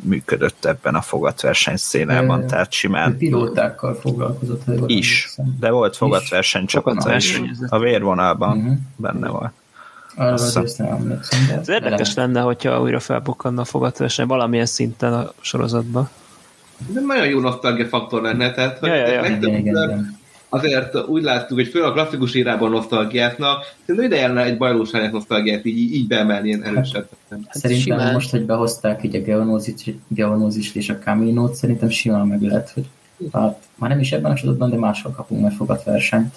működött ebben a fogatverseny szénában, Ö, tehát simán pilótákkal foglalkozott, ha is, emlékszem. de volt fogatverseny csak a, a vérvonalban Mhm. benne volt. Ez érdekes lenne, hogyha újra felbukkanna a fogatverseny valamilyen szinten a sorozatban. De nagyon jó nosztalgia faktor lenne, tehát hogy Ja, ja, ja. Igen, igen, igen. Azért úgy láttuk, hogy főleg a klasszikus írában nosztalgiátnak, szerintem ide lenne egy bajlóságnak nosztalgiát így, így beemelni ilyen erősebben. Szerintem simán. most, hogy behozták így a geonózist, geonózist és a kaminót, szerintem simán meg lehet, hogy hát, már nem is ebben a sorozatban, de máshol kapunk majd fogatversenyt.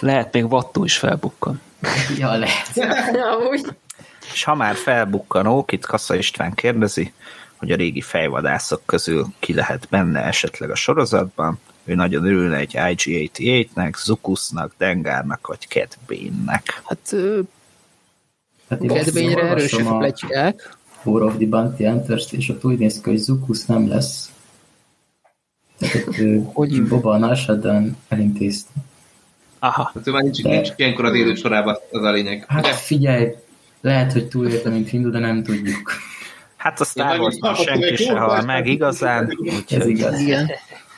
Lehet még Vattó is felbukkan. (laughs) Ja, lehet. (laughs) Amúgy És ha már felbukkanók, itt Kassa István kérdezi, hogy a régi fejvadászok közül ki lehet benne esetleg a sorozatban. Ő nagyon örülne egy IG-88-nek, Zukusnak, Dengárnak vagy Cat Bane-nek. Hát Hát kedvényre olvasom erősek a pletykák. War of the Bounty Hunters-t, és ott úgy néz ki, hogy Zukus nem lesz. Tehát Hogy? Boba a Narshaddan elintézte. Aha. Hát ő már nincs, nincs ilyenkor az élő sorában, az a lényeg. Hát Ugye? figyelj, lehet, hogy túlélte, mint Hindu, de nem tudjuk. Hát a Star Wars-ban meg- senki se hal meg- igazán, Ez igaz. Igen.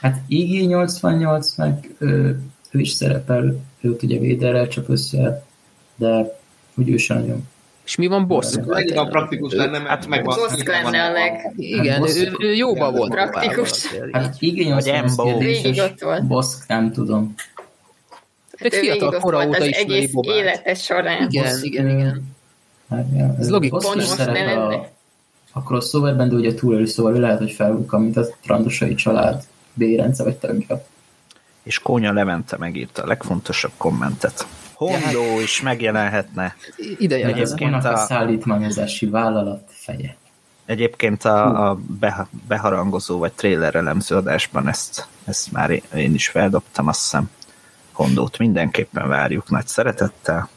Hát IG-88, meg ő, ő is szerepel, őt ugye Véderrel csak össze, de úgy ő sem nagyon. És mi van Boss? Annyira praktikus lenne, mert Hát megvan. Boss lenne a leg... Igen, Boss- ő, ő jóban volt. Praktikus. Hát IG-88 Embo. Végig ott volt. Nem tudom. Egy ő fiatal kora volt óta ismeri egész Bobát. élete során. Igen, Boss, igen, igen. Hát, ja, Ez logikus. Is most szerepel a, a crossoverben, de ugye túlélő, szóval ő lehet, hogy felbukkan, mint a Trandosai család Bérence vagy tagja. és Kónya Levente megírta a legfontosabb kommentet. Hondo is megjelenhetne. Ide. Egyébként a, a- szállítmányozási vállalat feje. Egyébként a, a beha- beharangozó vagy trailer elemző adásban ezt, ezt már én- én is feldobtam, azt hiszem. Hondót mindenképpen várjuk nagy szeretettel.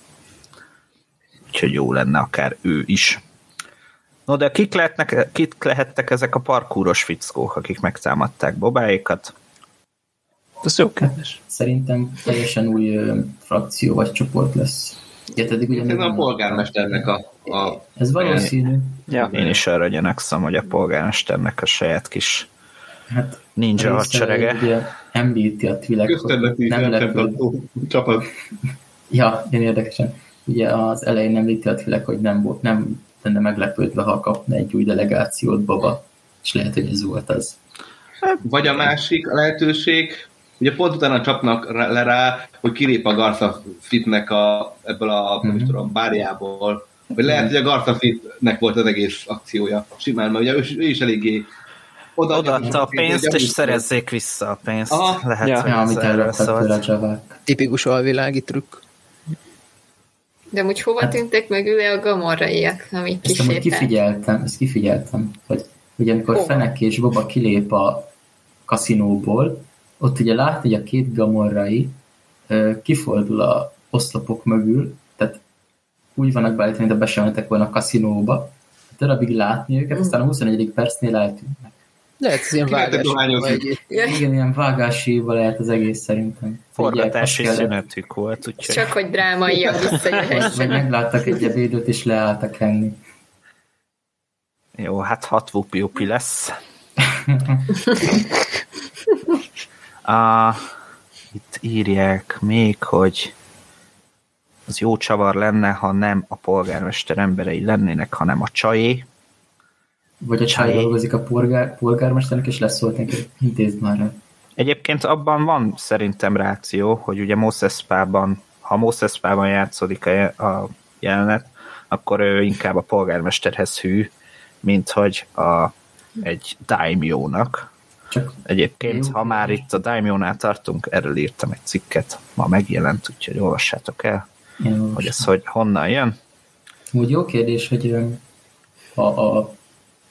Úgyhogy jó lenne akár ő is. No, de kik, lehetnek, kik lehettek ezek a parkúros fickók, akik megtámadták bobáikat? Ez jó kérdés. Szerintem teljesen új ö, frakció vagy csoport lesz. Ugye, eddig ugye Ez a polgármesternek a, a Ez valószínű. Ja. Én is arra gyanakszom, hogy a polgármesternek a saját kis Hát ninja hadserege. Ugye említi a közterületi nem lepő. fenntartó csapat. Ja, én érdekesen. Ugye az elején említi a Twileg, hogy nem, volt, nem lenne meglepődve, ha kapna egy új delegációt Baba. És lehet, hogy ez volt az. Vagy a másik lehetőség, ugye pont utána csapnak le rá, hogy kilép a Garza Fitnek a, ebből a, nem is Mhm. tudom, bárjából. Vagy lehet, hogy a Garza Fitnek volt az egész akciója. Simán, mert ugye ő, ő is eléggé oda Odaadta a pénzt, és szerezzék vissza a pénzt. Aha. Lehet, Ja. hogy Ja, amit erről elvettek szólt. Javák. Tipikus alvilági trükk. De úgy hova tűntek meg ül a gamorraiak, amik Ezt kísértek? kifigyeltem, ezt kifigyeltem, hogy ugye amikor Ó. Fenek és Boba kilép a kaszinóból, ott ugye lát, hogy a két gamorrai kifordul a oszlopok mögül, tehát úgy vannak beállítva, mint a be sem volna a kaszinóba, darabig látni őket, aztán a 21. percnél eltűnnek. Lehet, ez ilyen vágás. vagy- Igen, ilyen vágáséval lehet az egész szerintem. Forgatási szünetük volt, úgyhogy Csak hogy drámaian Vagy, vagy visszajöhessenek. megláttak egy ebédot, és leálltak enni. jó, hát hat vupi lesz. (laughs) A, itt írják még, hogy az jó csavar lenne, ha nem a polgármester emberei lennének, hanem a csajé. Vagy a csaj dolgozik a polgár, polgármesternek, és leszólt neki, intézd már el. Egyébként abban van szerintem ráció, hogy ugye Moses Pában, ha Moses Pában játszódik a, a jelenet, akkor ő inkább a polgármesterhez hű, mint hogy a, egy daimjónak. Csak Egyébként, Jó. ha már itt a daimjónál tartunk, erről írtam egy cikket, ma megjelent, úgyhogy olvassátok el, én hogy ez hogy honnan jön. Úgy jó kérdés, hogy ha a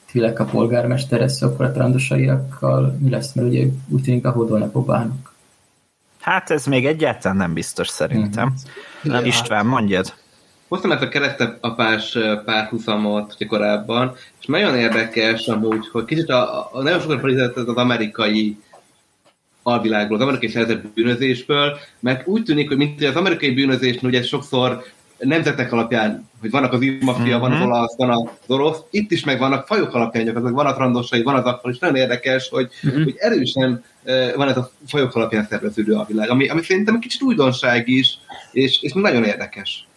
Tvilek a polgármester lesz, akkor a trandosaiakkal mi lesz, mert ugye úgy tűnik a hódolnak Obának. Hát ez még egyáltalán nem biztos szerintem. Nem. István, mondjad. Hoztam ezt a keresztapás párhuzamot ugye korábban, és nagyon érdekes amúgy, hogy kicsit a, a, nagyon sokat felizett az amerikai alvilágból, az amerikai szervezett bűnözésből, mert úgy tűnik, hogy mint hogy az amerikai bűnözésnél ugye sokszor nemzetek alapján, hogy vannak az mafia, mm-hmm. van az olasz, van az orosz, itt is meg vannak fajok alapján, gyakorlatilag van a trandosai, van az akkor, és nagyon érdekes, hogy, mm-hmm. hogy erősen eh, van ez a fajok alapján szerveződő a világ, ami, ami szerintem egy kicsit újdonság is, és, és nagyon érdekes.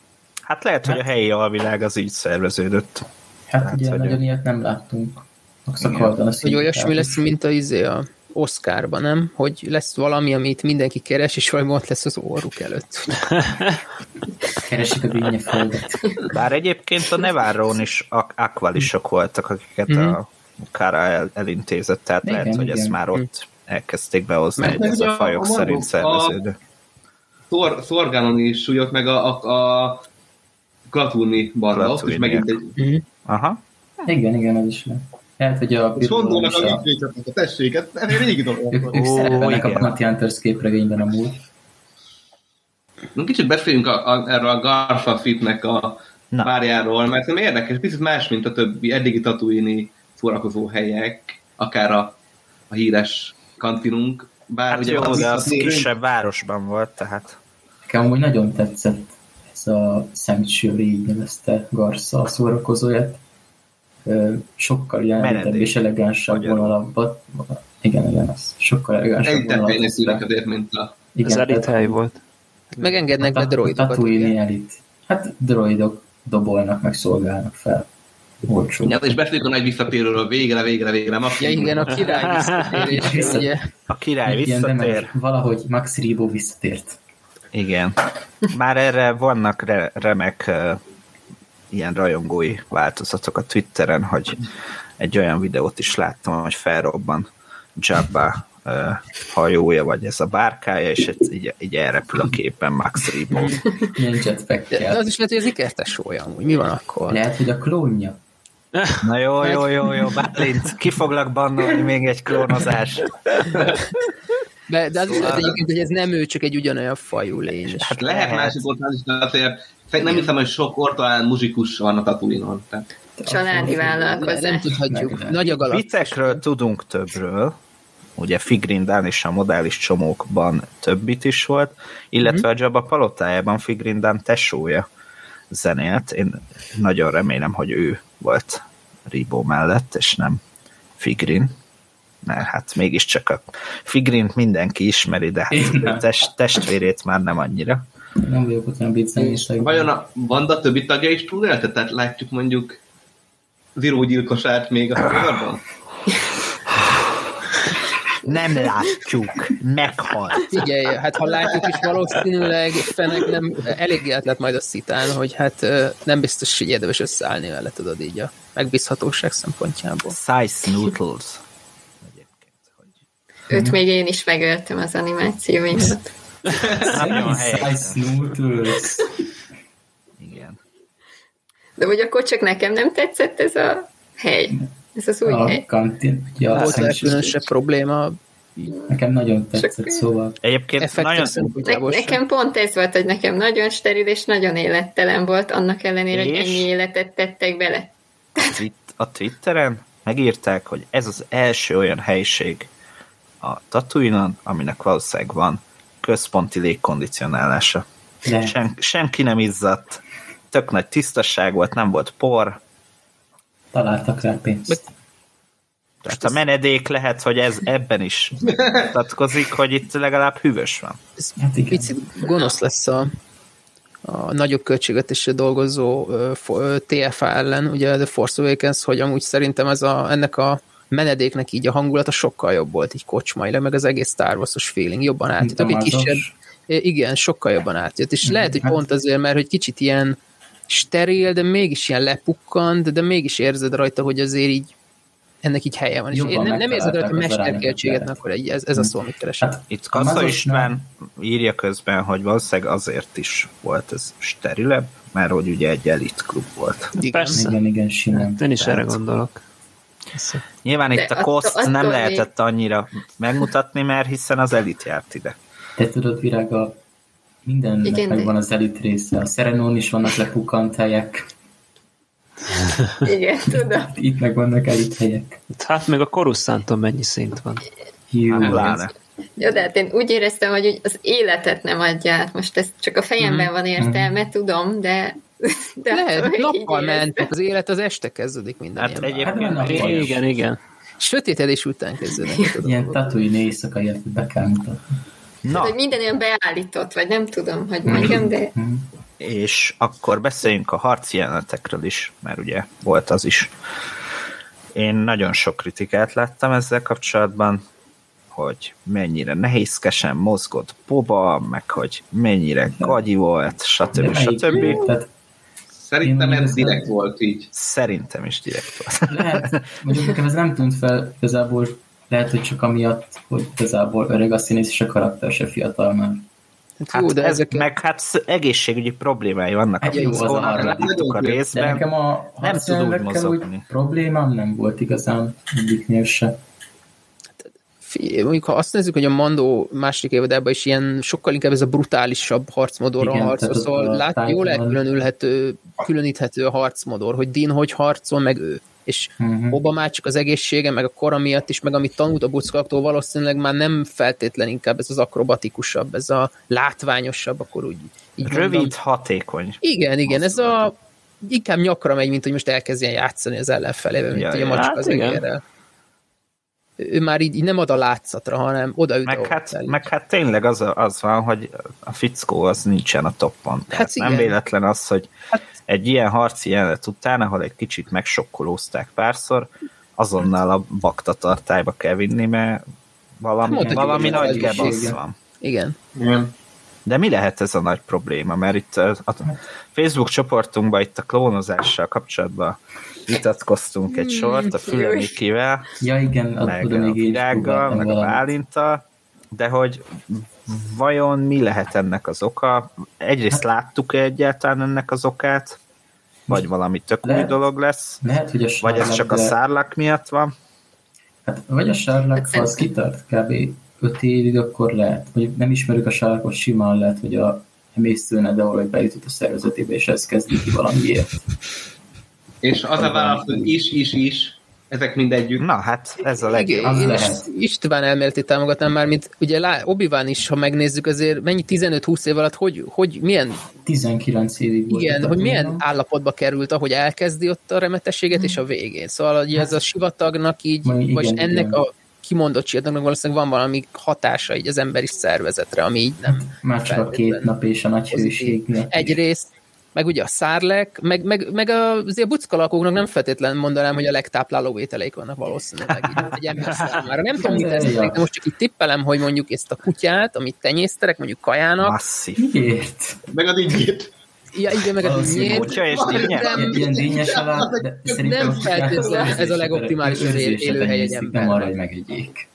Hát lehet, hogy a helyi alvilág az így szerveződött. Hát Hát, ugye hogy- nagyon ilyet nem láttunk. Hogy olyasmi lesz, mint a, izé, a Oscarban, nem? Hogy lesz valami, amit mindenki keres, és valami ott lesz az orruk előtt. (laughs) Keresik a bűnyeföldet. Bár egyébként a Nevarrón is ak- akvalisok voltak, akiket Mhm. a Kara el- elintézett, tehát Igen, lehet, hogy ezt igen. már ott elkezdték behozni, Mert hogy ez a fajok a szerint szerveződő. Szor, szorgálon is súlyok, meg a, a, a Klatúni barra, ott is megint egy... Mhm. Aha. Igen, igen, az is lehet. Lehet, hogy a És gondolnak is a a... vízvécsetnek a tességet, ez egy régi dolog. Ők, ők szerepelnek a. Bounty Hunters képregényben amúgy. Kicsit beszéljünk a, a, erről a Garfa Fitnek a Na. párjáról, mert nem érdekes, picit más, mint a többi eddigi tatuini szórakozó helyek, akár a, a híres kantinunk. Bár Hát ugye jó, az az kisebb városban volt, tehát Nekem amúgy nagyon tetszett ez a Sanctuary, így nevezte Garza a szórakozóját. Sokkal Menedék. és elegánsabb vonalabbat. Igen, igen, az sokkal elegánsabb Egy szűrnek azért, mint a... Igen, Ez elit hely volt. Megengednek be a droidokat. Tatooine elit. Hát droidok dobolnak, meg szolgálnak fel. Olcsó. Ja, és beszéljük a nagy visszatérőről, végre, végre, végre. Ja, igen, a király (laughs) visszatérés, ugye? a király visszatér. valahogy Max Rebo visszatért. Igen. Már erre vannak re- remek uh, ilyen rajongói változatok a Twitteren, hogy egy olyan videót is láttam, hogy felrobban Jabba uh, hajója, vagy ez a bárkája, és egy, így, így elrepül a képen Max Rebo. De az is lehet, hogy az ikertesója amúgy. Mi van akkor? Lehet, hogy a klónja. Na jó, jó, jó, jó, Bálint, ki foglak bannolni még egy klónozás? De, de az is lehet egyébként, hogy ez nem ő, csak egy ugyanolyan fajú lény. Hát lehet Lehet. másik oldalon is, de azért nem hiszem, hogy sok ortalán muzsikus van a Tatooine-on. Tehát Családi nem, nem vállalkozás. tudhatjuk. Nagy a. Viccekről tudunk többről, ugye Figrindán és a modális csomókban többit is volt, illetve a Jabba palotájában Figrindán tesója zenélt. Én nagyon remélem, hogy ő volt Ribó mellett, és nem Figrin. Mert hát mégiscsak a Figrint mindenki ismeri, de hát nem. test, testvérét már nem annyira. Nem vagyok ott olyan biczenészek. Vajon a banda többi tagja is túl élte? Tehát látjuk mondjuk Zero gyilkosát még a sorban? Nem látjuk, meghalt. Figyelj, hát ha látjuk is valószínűleg fenek nem elég lett majd a szitán, hogy hát nem biztos, hogy érdemes összeállni vele, tudod így a megbízhatóság szempontjából. Size Noodles. Őt még én is megöltem az animáció miatt. Nagyon helyes. Noodles. Igen. De hogy akkor csak nekem nem tetszett ez a hely. Ez az új A hely. kantin, ugye a Volt vele különösebb probléma, Nekem nagyon tetszett, Csak- szóval Egyébként effektek nagyon, Ne, nekem pont ez volt, hogy nekem nagyon steril és nagyon élettelen volt, annak ellenére, hogy ennyi életet tettek bele. Twitt- a Twitteren megírták, hogy ez az első olyan helység a Tatooine-on, aminek valószínűleg van központi légkondicionálása. de Sen, senki nem izzadt, tök nagy tisztaság volt, nem volt por, találtak rá pénzt. tehát a menedék lehet, hogy ez ebben is mutatkozik, hogy itt legalább hűvös van. Hát igen. Picit gonosz lesz a, a nagyobb költségvetésre dolgozó TFA ellen, ugye The Force Awakens, hogy amúgy szerintem ez a, ennek a menedéknek így a hangulata sokkal jobb volt, így kocsmailag, meg az egész Star Wars-os feeling jobban átjött. A Mazos. kisebb, igen, sokkal jobban átjött, és lehet, hogy Hát- pont azért, mert hogy kicsit ilyen steril, de mégis ilyen lepukkant, de mégis érzed rajta, hogy azért így ennek így helye van. És én nem, nem érzed rajta mesterkéltséget, arányokat akkor egy, ez, ez a szó, amit keresek. Hát, Itt A Kassa István írja közben, hogy valószínűleg azért is volt ez sterilebb, mert hogy ugye egy elit klub volt. Igen. Persze. igen, igen, simán. Én is erre gondolok. Nyilván De itt a koszt nem lehetett annyira megmutatni, mert hiszen az elit járt ide. Te tudod, Virága, mindennek Igen, de- megvan az elit része. A Szerenón is vannak lepukkant helyek, Igen, tudom. (laughs) itt meg vannak elit helyek. Hát még a Coruscanton mennyi szint van. Jó, Hát. Jó, de hát én úgy éreztem, hogy az életet nem adja át. Most ez csak a fejemben van értelme, tudom, de... de Lehet, így nappal mentek, az élet az este kezdődik minden Hát ilyen. egyébként Hát, is. Igen, igen. Sötétedés után kezdődik. Ilyen tatooine éjszaka ilyet be kell mutatni. Na, hogy minden olyan beállított, vagy nem tudom, hogy mondjam, de Mhm. és akkor beszéljünk a harci jelenetekről is, mert ugye volt az is. Én nagyon sok kritikát láttam ezzel kapcsolatban, hogy mennyire nehézkesen mozgott Boba, meg hogy mennyire gagyi volt, stb. melyik- stb. Tehát Szerintem Én ez direkt volt így. Szerintem is direkt volt. lehet, mondjuk nekem ez nem tűnt fel igazából, lehet, hogy csak amiatt, hogy igazából öreg a színész, és a karakter se fiatal már. Hát jó, de ez, ezek meg hát sz- egészségügyi problémái vannak a Hát jó, az arra. a De részben. nekem a Nem tud úgy harcjelenekkel úgy mozogni. problémám nem volt igazán egyiknél se. Mondjuk ha azt nézzük, hogy a Mandó második évadában is ilyen sokkal inkább ez a brutálisabb harcmodorra harcol, szóval a lát, jól elkülönülhető, különíthető a harcmodor, hogy Din hogy harcol, meg ő. És Mhm. Boba már csak az egészsége, meg a kora miatt is, meg amit tanult a buckalaktól, valószínűleg már nem feltétlen inkább ez az akrobatikusabb, ez a látványosabb, akkor úgy így Rövid, mondom. hatékony. Igen, igen, ez a inkább nyakra megy, mint hogy most elkezdjen játszani az ellenfelével, mint Ja, hogy a ja. macska Hát az igen. egérrel. Ő már így, így nem ad a látszatra, hanem odaüt Meg hát, meg hát tényleg az, az van, hogy a fickó az nincsen a toppon. Hát nem igen. véletlen az, hogy egy ilyen harci jelenet után, ahol egy kicsit megsokkolózták párszor, azonnal a bakta tartályba kell vinni, mert valami, mondhatjuk, valami hogy nagy gebasz van. Igen. Igen. De mi lehet ez a nagy probléma? Mert itt a a Facebook csoportunkban itt a klónozással kapcsolatban vitatkoztunk egy sort a Fülemikivel, Ja igen, meg a Virággal, meg a. Bálintal, de hogy vajon mi lehet ennek az oka? Egyrészt láttuk-e egyáltalán ennek az okát? Vagy valami tök új Lehet. dolog lesz? Lehet, hogy a Vagy ez csak a szárlak miatt van? Hát, vagy a Hát ha az szerintem- kitart kb. 5 évig, akkor lehet. Vagy nem ismerjük a Sherlockot, simán lehet, hogy a emésztőne, de valahogy bejutott a szervezetébe, és ez kezdi ki valamiért. És az a válasz, hogy is, is, is, ezek mind együtt. Na hát ez a Igen, legjobb. az én is István elméletét támogatnám már, mint ugye lá- Obi-Wan is, ha megnézzük, azért mennyi 15-20 év alatt, hogy, hogy milyen, 19 évig volt. igen, hogy milyen Tatooine-on. állapotba került, ahogy elkezdi ott a remetességet, és a végén. Szóval hogy ez a sivatagnak így, Ma igen, vagy igen. ennek a kimondott sivatagnak valószínűleg van valami hatása így az emberi szervezetre, ami így nem Már csak a két nap és a nagy hőség miatt. egyrészt, meg ugye a szárlek, meg, meg, meg a, azért a buckalakóknak nem feltétlen mondanám, hogy a legtápláló ételeik vannak valószínűleg így, egy ember számára. Nem tudom, mit tesznek, de most csak itt tippelem, hogy mondjuk ezt a kutyát, amit tenyészterek, mondjuk kajának, Masszív. Miért? Meg a dinnyét. ja, igen, meg a dinnyét, Kutya és dinnye? Nem. Ilyen, alá, de szerintem Nem feltétlenül ez a legoptimálisabb élőhely egy embernek. Nem arra, hogy megegyék.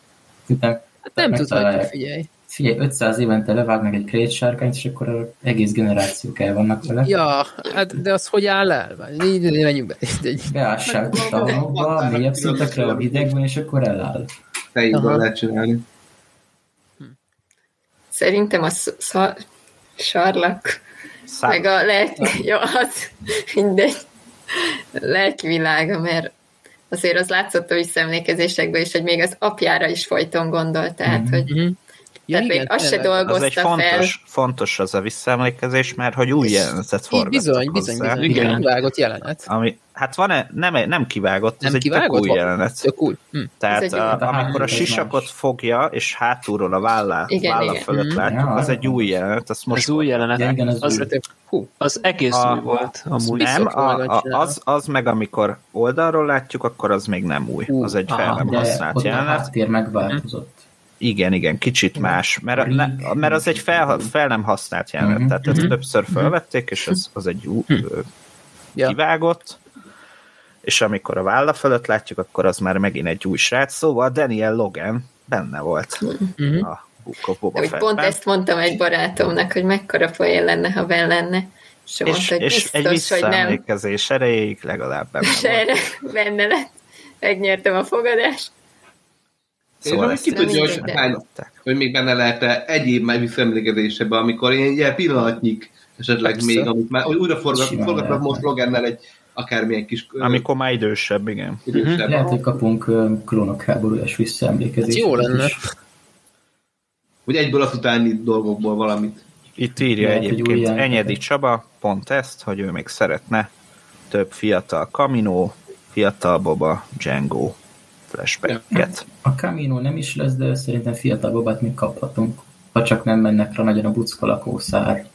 Hát nem tudhatjuk, figyelj. Figyelj, 500 évente levágnak egy krétsárkányt, és akkor az egész generációk el vannak vele. Ja, hát de az hogy áll el? Így, így, menjünk be. Beássák a talomba, mélyebb szintekre a hidegben, és akkor eláll. Fejéből lehet csinálni. Szerintem a sz- szar- sarlak, Szá- meg a lelki, (laughs) jó, az mindegy, lelki világa, mert azért az látszott a visszaemlékezésekből is, hogy még az apjára is folyton gondolt, tehát, Mhm. hogy Mhm. Ja, tehát még igen, azt se tényleg. az egy dolgozta fel. fontos, fontos az a visszaemlékezés, mert hogy új jelenetet forgattak bizony, bizony, hozzá. bizony. Igen. Igen. Vágott jelenet. Ami, hát van-e, nem, nem kivágott, Nem ez egy kivágott? tök új Van. jelenet. Tök új. Hm. Tehát Ez egy a, új- amikor a sisakot más. fogja, és hátulról a vállá, Igen, válla igen. fölött Mhm. látjuk, Ja, az egy az- új jelenet, azt most Az új jelenet. Ja, igen, az az, új. Hú, az egész A- új volt amúgy. Nem, a, van a, az, az meg amikor oldalról látjuk, akkor az még nem új. Az egy fel nem használt ott a jelenet. háttér megváltozott. Igen, igen, kicsit más, mert, ne, mert az egy fel, fel nem használt jelenet, Mhm. tehát ezt Mhm. többször felvették, és az, az egy Ja. kivágott, és amikor a válla fölött látjuk, akkor az már megint egy új srác, szóval Daniel Logan benne volt Mhm. a Book of Boba úgy pont Fettben. ezt mondtam egy barátomnak, hogy mekkora poén lenne, ha benn lenne. És, és, mondta, hogy és egy biztos, nem. visszaemlékezés erejéig legalább benne (laughs) benne lett. Megnyertem a fogadást. Szóval ezt ki tudja, hogy, hány, hogy még benne lehet egyéb már visszaemlékezésebe, amikor ilyen, ilyen pillanatnyik esetleg Persze. még, amit már hogy újra forgatnak most Logannel egy akármilyen kis Amikor már idősebb, igen. idősebb. Lehet, hogy kapunk klónok háborújás visszaemlékezést. Hát jó lenne. is. Hogy egyből az utáni dolgokból valamit. Itt írja Lehet, egyébként. Enyedi Csaba pont ezt, hogy ő még szeretne több fiatal Camino, fiatal Boba, Django flashbacket. A Camino nem is lesz, de szerintem fiatal babát még kaphatunk. Ha csak nem mennek rá nagyon a buckolakó szár.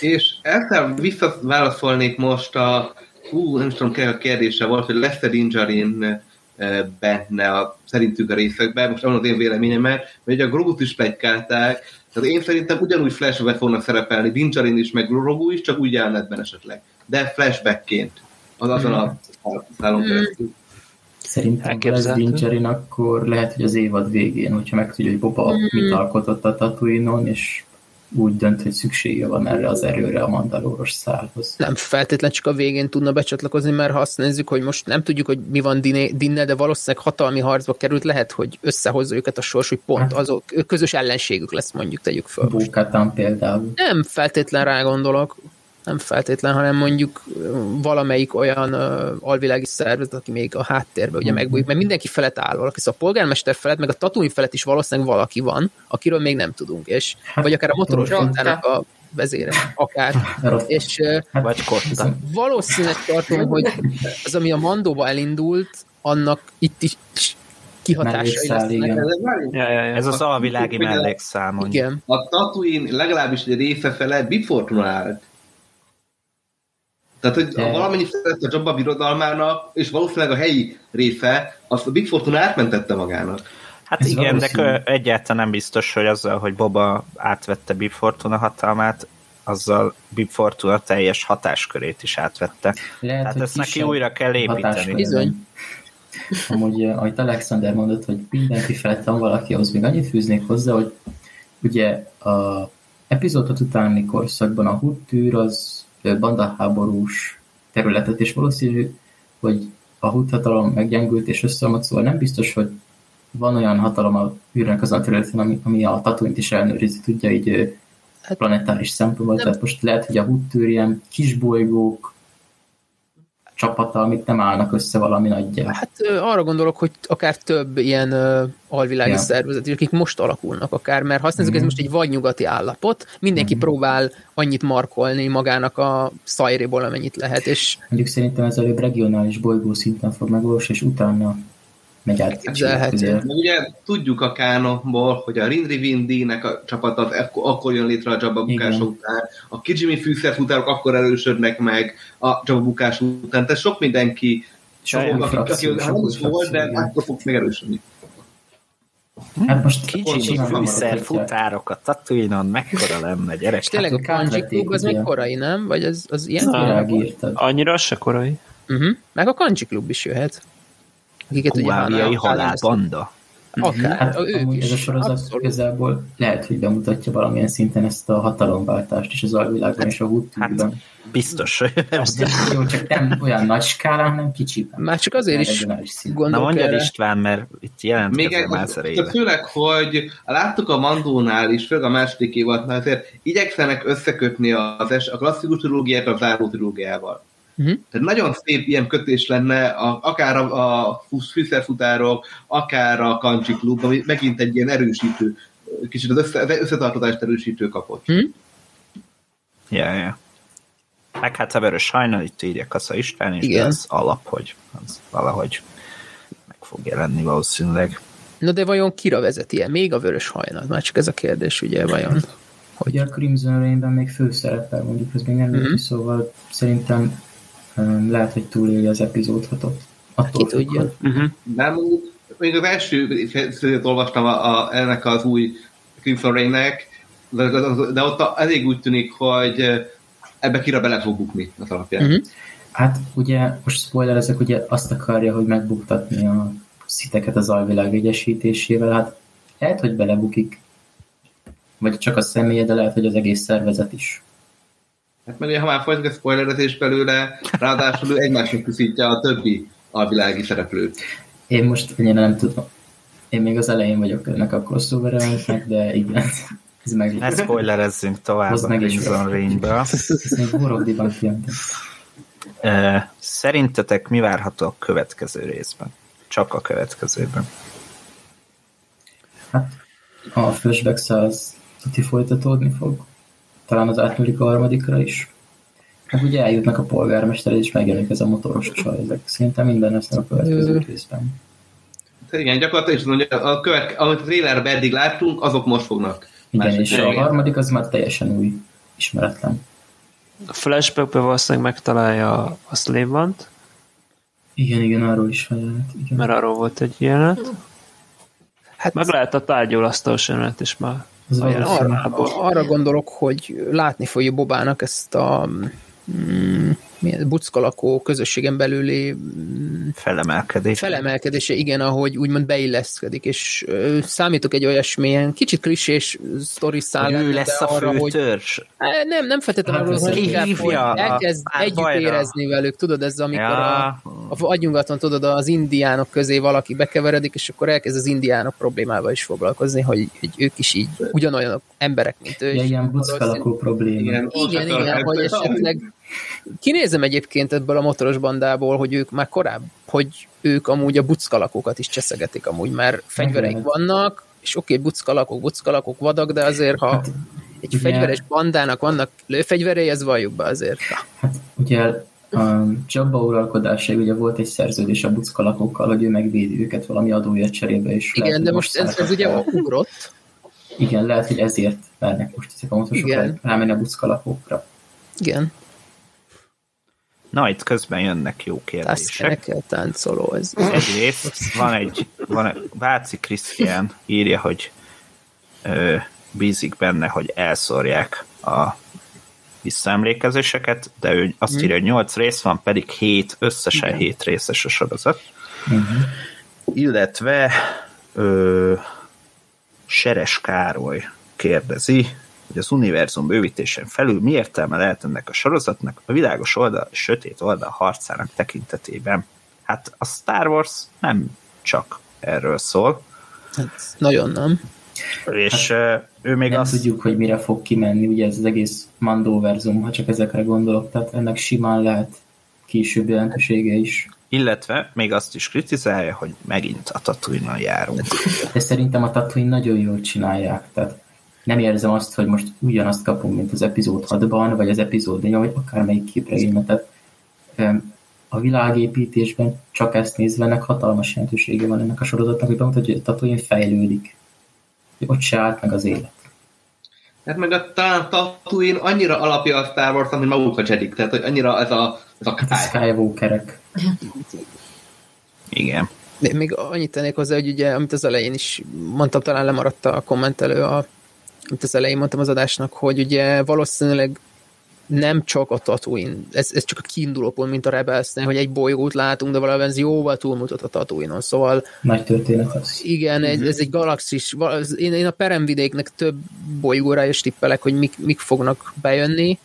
És ezzel visszaválaszolnék most a, hú, nem is tudom, ki a kérdése volt, hogy lesz-e Dingerin eh, benne a, szerintük a részekben, most az én véleményem, mert hogy a Grogut is plegykálták, tehát én szerintem ugyanúgy flashback fognak szerepelni, Dingerin is, meg Grogu is, csak úgy jelenetben esetleg. De flashbackként. Az azon a szálon keresztül. Szerintem ha lesz. Dingerin, akkor lehet, hogy az évad végén, hogyha megtudja, hogy Boba mit alkotott a Tatooine-on, és úgy dönt, hogy szüksége van erre az erőre a mandalóros szálhoz. Nem feltétlen csak a végén tudna becsatlakozni, mert ha azt nézzük, hogy most nem tudjuk, hogy mi van Dinnel, de valószínűleg hatalmi harcba került, lehet, hogy összehozza őket a sors, hogy pont azok közös ellenségük lesz, mondjuk tegyük föl. Bókátán például. Nem feltétlen rá gondolok, nem feltétlen, hanem mondjuk valamelyik olyan uh, alvilági szervezet, aki még a háttérben ugye megbújik, mert mindenki felett áll valaki, szóval a polgármester felett, meg a Tatooine felett is valószínűleg valaki van, akiről még nem tudunk, és vagy akár a motoros rontának a vezére, akár. (laughs) És ö, Vagy Kotta. valószínűleg tartom, hogy az, ami a Mandóba elindult, annak itt is kihatásai Mellékszál, lesznek. igen. Ja, ja, ja. Ez az alvilági mondjuk. Igen. A Tatooine legalábbis egy része fele állt. Tehát, hogy De- valamennyi felett a Jabba birodalmának, és valószínűleg a helyi része, azt a Big Fortuna átmentette magának. Hát Ez igen, de valószínű. kö- egyáltalán nem biztos, hogy azzal, hogy Boba átvette Bib Fortuna hatalmát, azzal Bib Fortuna teljes hatáskörét is átvette. Lehet, Tehát ezt neki újra kell építeni. Bizony. Amúgy, eh, ahogy Alexander mondott, hogy mindenki felett van valaki, ahhoz még annyit fűznék hozzá, hogy ugye a epizódot utáni korszakban a huttűr az bandaháborús területet, és valószínű, hogy a hut hatalom meggyengült és összeomlott, szóval nem biztos, hogy van olyan hatalom a űrnek azon a területen, ami, ami a Tatooine-t is ellenőrizni tudja így Hát- planetáris szempontból. Tehát most lehet, hogy a ilyen kis bolygók csapata, amit nem állnak össze valami nagyjá. Hát arra gondolok, hogy akár több ilyen alvilági Ja. szervezet, akik most alakulnak akár, mert ha azt nézzük, ez Mhm. most egy vadnyugati állapot, mindenki Mhm. próbál annyit markolni magának a szajréból, amennyit lehet, és Mondjuk szerintem ez előbb regionális bolygó szinten fog megvalósulni, és utána megy át. Elképzelhető. Ugye, Meg ugye tudjuk a kánonból, hogy a Rindri Vindi-nek a csapat az ekkor, akkor jön létre a Jabba bukása Igen. után, a Kijimi fűszerfutárok akkor erősödnek meg a Jabba bukása után, tehát sok mindenki Sok aki, új is volt, de akkor fog megerősödni. Hát most Kicsi fűszer futárok a Tatooine-on, mekkora lenne, gyerek. és tényleg Hát a Klub az még korai, nem? Vagy az, az ilyen? Na. Annyira az se korai. Uh-huh. Meg a Kanji Klub is jöhet. Akiket ugye Kuáviai Hannah- halálbanda. Akár. Hát ők is. ez a sorozat Abszolút. igazából lehet, hogy bemutatja valamilyen szinten ezt a hatalomváltást is az alvilágban és a Woodtube-ben. Biztos, hogy Hát, jó, csak nem olyan nagy skálán, hanem kicsiben. Már csak azért is szinten. Na gondolok mondjad erre. István, mert itt egy, már szerébe. főleg, hogy láttuk a Mandónál is, főleg a második évadnál, azért igyekszenek összekötni az es, a klasszikus trilógiát a záró trilógiával. Mhm. Tehát nagyon szép ilyen kötés lenne, a, akár a, a fűszerfutárok, akár a Country Club, ami megint egy ilyen erősítő, kicsit az össze, az összetartozást erősítő kapott. Hm? Ja, ja. Meg hát a vörös hajnal, itt írja Kasza István, és Igen. az alap, hogy az valahogy meg fog jelenni valószínűleg. Na de vajon kira vezet ilyen? Még a vörös hajnal? Már csak ez a kérdés, ugye, vajon? Ugye a Crimson Rain-ben még főszerepel, mondjuk ez még nem Mhm. mm-hmm. szóval szerintem lehet, hogy túléli az epizód hatot. Attól Ki tudja. Uh-huh. De mondjuk, még az első szöveget olvastam a, a, ennek az új Crimson Rain-nek, de, de, ott elég úgy tűnik, hogy ebbe kira bele fog bukni az alapján. Mhm. Hát ugye, most spoilerezek, ugye azt akarja, hogy megbuktatni a sziteket az alvilág egyesítésével, hát lehet, hogy belebukik, vagy csak a személye, de lehet, hogy az egész szervezet is. Hát mert ugye, ha már folyik a spoilerezés belőle, ráadásul egymásnak küszítja a többi alvilági szereplőt. Én most ennyire nem tudom. Én még az elején vagyok ennek a crossover de igen, ez meg Ne spoilerezzünk tovább Hozd a meg is Crimson. Rain-ből. Szerintetek mi várható a következő részben? Csak a következőben. Hát a flashback az tuti folytatódni fog. Talán az átnyúlik a harmadikra is. Hát ugye eljutnak a polgármester, és megjelenik ez a motoros csaj. Ezek szerintem minden lesz a következő részben. Igen, gyakorlatilag is mondja, a követ, amit a trailerben eddig láttunk, azok most fognak. Igen, és a harmadik az már teljesen új, ismeretlen. A flashbackben valószínűleg megtalálja a slave Igen, igen, arról is feljelent. Igen. mert arról volt egy jelenet. Hát meg lehet a tárgyalasztalos jelenet is már. Az. Arra, arra gondolok, hogy látni fogja Bobának ezt a mm, milyen, buckalakó közösségen belüli mm, Felemelkedés. felemelkedése, igen, ahogy úgymond beilleszkedik, és ö, számítok egy olyasmilyen kicsit klisés sztori száll Hogy ő lesz a arra, hogy törzs. Nem, nem feltétlenül Hát arról, hogy inkább, hogy elkezd együtt párbajra? érezni velük, tudod, ez amikor Ja. a, a agyungaton, tudod, az indiánok közé valaki bekeveredik, és akkor elkezd az indiánok problémával is foglalkozni, hogy, hogy ők is így ugyanolyanok emberek, mint ő. Ja, ilyen buckalakó probléma. Igen, igen, igen, hogy esetleg kinézem egyébként ebből a motoros bandából, hogy ők már korább, hogy ők amúgy a buckalakókat is cseszegetik amúgy, mert fegyvereik vannak, és oké, okay, buckalakok, buckalakok vadak, de azért, ha Hát, egy ugye- fegyveres bandának vannak lőfegyverei, ez valljuk be azért. Hát ugye a Jabba uralkodásáig ugye volt egy szerződés a buckalakokkal, hogy ő megvédi őket valami adóért cserébe, és Igen, lehet, de most ez, ez ugye ugrott. Igen, lehet, hogy ezért mernek most ezek a motosok rámenni a buckalakokra. Igen, Na, itt közben jönnek jó kérdések. tászkenekkel táncoló. Ez. Egyrészt van egy, van egy Váci Krisztián írja, hogy ö, bízik benne, hogy elszórják a visszaemlékezéseket, de ő azt írja, hogy 8 rész van, pedig 7, összesen 7 részes a sorozat. Uh-huh. Illetve ö, Seres Károly kérdezi, hogy az univerzum bővítésen felül mi értelme lehet ennek a sorozatnak a világos oldal és sötét oldal harcának tekintetében. Hát a Star Wars nem csak erről szól, Hát, nagyon nem. és hát, ő még Nem azt... tudjuk, hogy mire fog kimenni, ugye ez az egész Mandoverzum, ha csak ezekre gondolok, tehát ennek simán lehet később jelentősége is. Illetve még azt is kritizálja, hogy megint a tatooine járunk. De szerintem a Tatooine nagyon jól csinálják, tehát nem érzem azt, hogy most ugyanazt kapunk, mint az epizód 6-ban, vagy az epizód 4 vagy akármelyik öm, a világépítésben csak ezt nézve ennek hatalmas jelentősége van ennek a sorozatnak, hogy bemutatja, hogy a Tatooine fejlődik. Hogy ott se állt meg az élet. Hát meg a talán Tatooine annyira alapja a Star Wars, mint maguk a Jedik, tehát hogy annyira ez a, ez a Hát a. Skywalkerek. Igen. De még annyit tennék hozzá, hogy ugye, amit az elején is mondtam, talán lemaradt a kommentelő, a, amit az elején mondtam az adásnak, hogy ugye valószínűleg nem csak a Tatooine, ez, ez csak a kiinduló pont, mint a rebels hogy egy bolygót látunk, de valami ez jóval túlmutat a Tatooine-on, szóval Nagy történet az. igen, ez, ez egy galaxis, én, én a peremvidéknek több bolygóra is tippelek, hogy mik, mik fognak bejönni,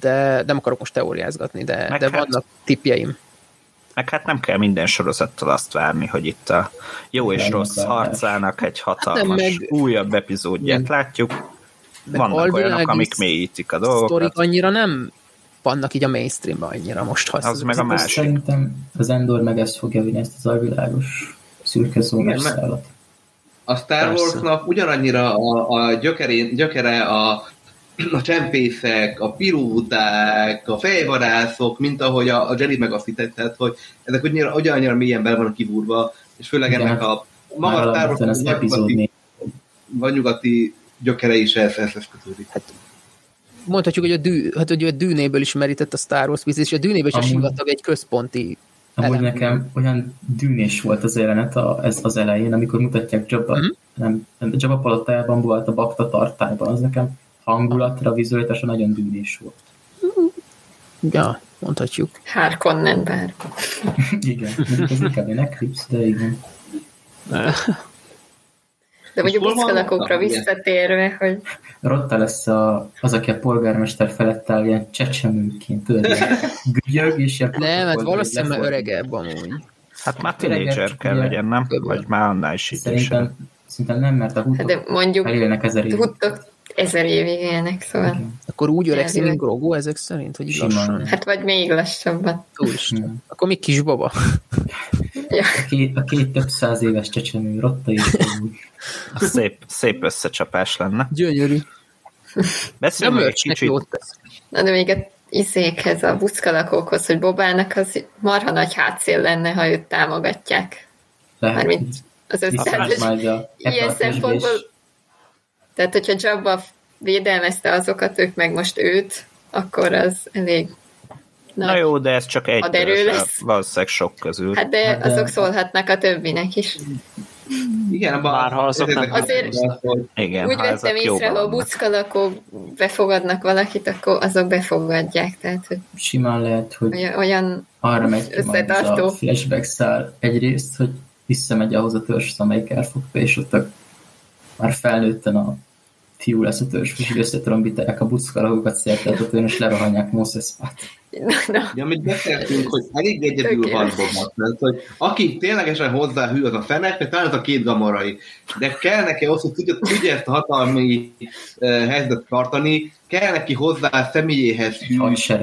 de nem akarok most teóriázgatni, de, Meg de hát- vannak tippjeim. Meg hát nem kell minden sorozattal azt várni, hogy itt a jó és Nem rossz várás. harcának egy hatalmas Hát meg- újabb epizódját látjuk. Meg Vannak olyanok, amik mélyítik a dolgokat. Sztorik annyira nem vannak így a mainstreamban annyira most. Ha Az meg a másik. Szerintem az Endor meg ezt fogja vinni, ezt az alvilágos szürke zónás szállat. A Star. Warsnak ugyanannyira a, a gyökerén, gyökere a, a csempészek, a pilóták, a fejvadászok, mint ahogy a, a Jedi meg azt hitetett, hogy ezek ugyanannyira, ugyanannyira mélyen bele vannak kivúrva, és főleg Igen, ennek a maga Már Star alapvetően Wars az epizód vagy négy. vagy nyugati gyökere is ehhez, ehhez kötődik. Mondhatjuk, hogy a, dű, hát, hogy a dűnéből is merített a Star Wars biznisz, és a dűnéből is a sivatag egy központi Amúgy elem. nekem olyan dűnés volt az jelenet a, ez az elején, amikor mutatják Jabba, nem, nem, Jabba palotájában volt a bakta tartályban, az nekem hangulatra, vizualitása nagyon dűnés volt. Ja, mondhatjuk. Harkonnen bár. (laughs) igen, mondjuk ez inkább egy Eclipse, de igen. De mondjuk Igen. visszatérve, hogy Rotta lesz a, az, aki a polgármester felett áll ilyen csecsemőként, tudod, gügyög, és ilyen Nem, hát valószínűleg hogy öregebb amúgy. Hát már tínédzser kell legyen, nem? Vagy már annál is idősebb. Szerintem, szerintem nem, mert a hát hutok de mondjuk elélnek ezer évig. Ezer évig élnek, szóval. Akkor úgy öregszik, mint. Grogu ezek szerint, hogy Simán. lassan. Hát vagy még lassabban. Úristen. Akkor még kisbaba. Ja. A két, a két több száz éves csecsemő, Rotta is (laughs) szép, szép összecsapás lenne. Gyönyörű. Nem Beszéljünk még egy kicsit. Na de még a izékhez, a buszkalakókhoz, hogy Bobának az marha nagy hátszél lenne, ha őt támogatják. Lehet, Mármint az összes, ilyen szempontból, tehát hogyha Jabba védelmezte azokat, ők meg most őt, akkor az elég Na nagy. jó, de ez csak egy közül, lesz. valószínűleg sok közül. Hát de, Hát de- azok szólhatnak a többinek is. Igen, abban Már ha azok nem Azért- hogy Igen, Úgy ha vettem észre, ha a buszkalakó befogadnak valakit, akkor azok befogadják. Tehát, hogy simán lehet, hogy olyan, olyan arra megy Összetartó. a flashback szál egyrészt, hogy visszamegy ahhoz a törzs, amelyik elfogta, és ott a, már felnőtten a fiú lesz a törzs, és összetrombítják a buszkalagokat szélteltetően, és lerohanják Moses Pat. na, na, Ja, amit beszéltünk, hogy elég egyedül van. Bobnak, mert hogy aki ténylegesen hozzá hű, az a fenek, meg talán az a két gamorai. De kell neki ahhoz, hogy tudja, tudja ezt a hatalmi uh, helyzetet tartani, kell neki hozzá a személyéhez hű,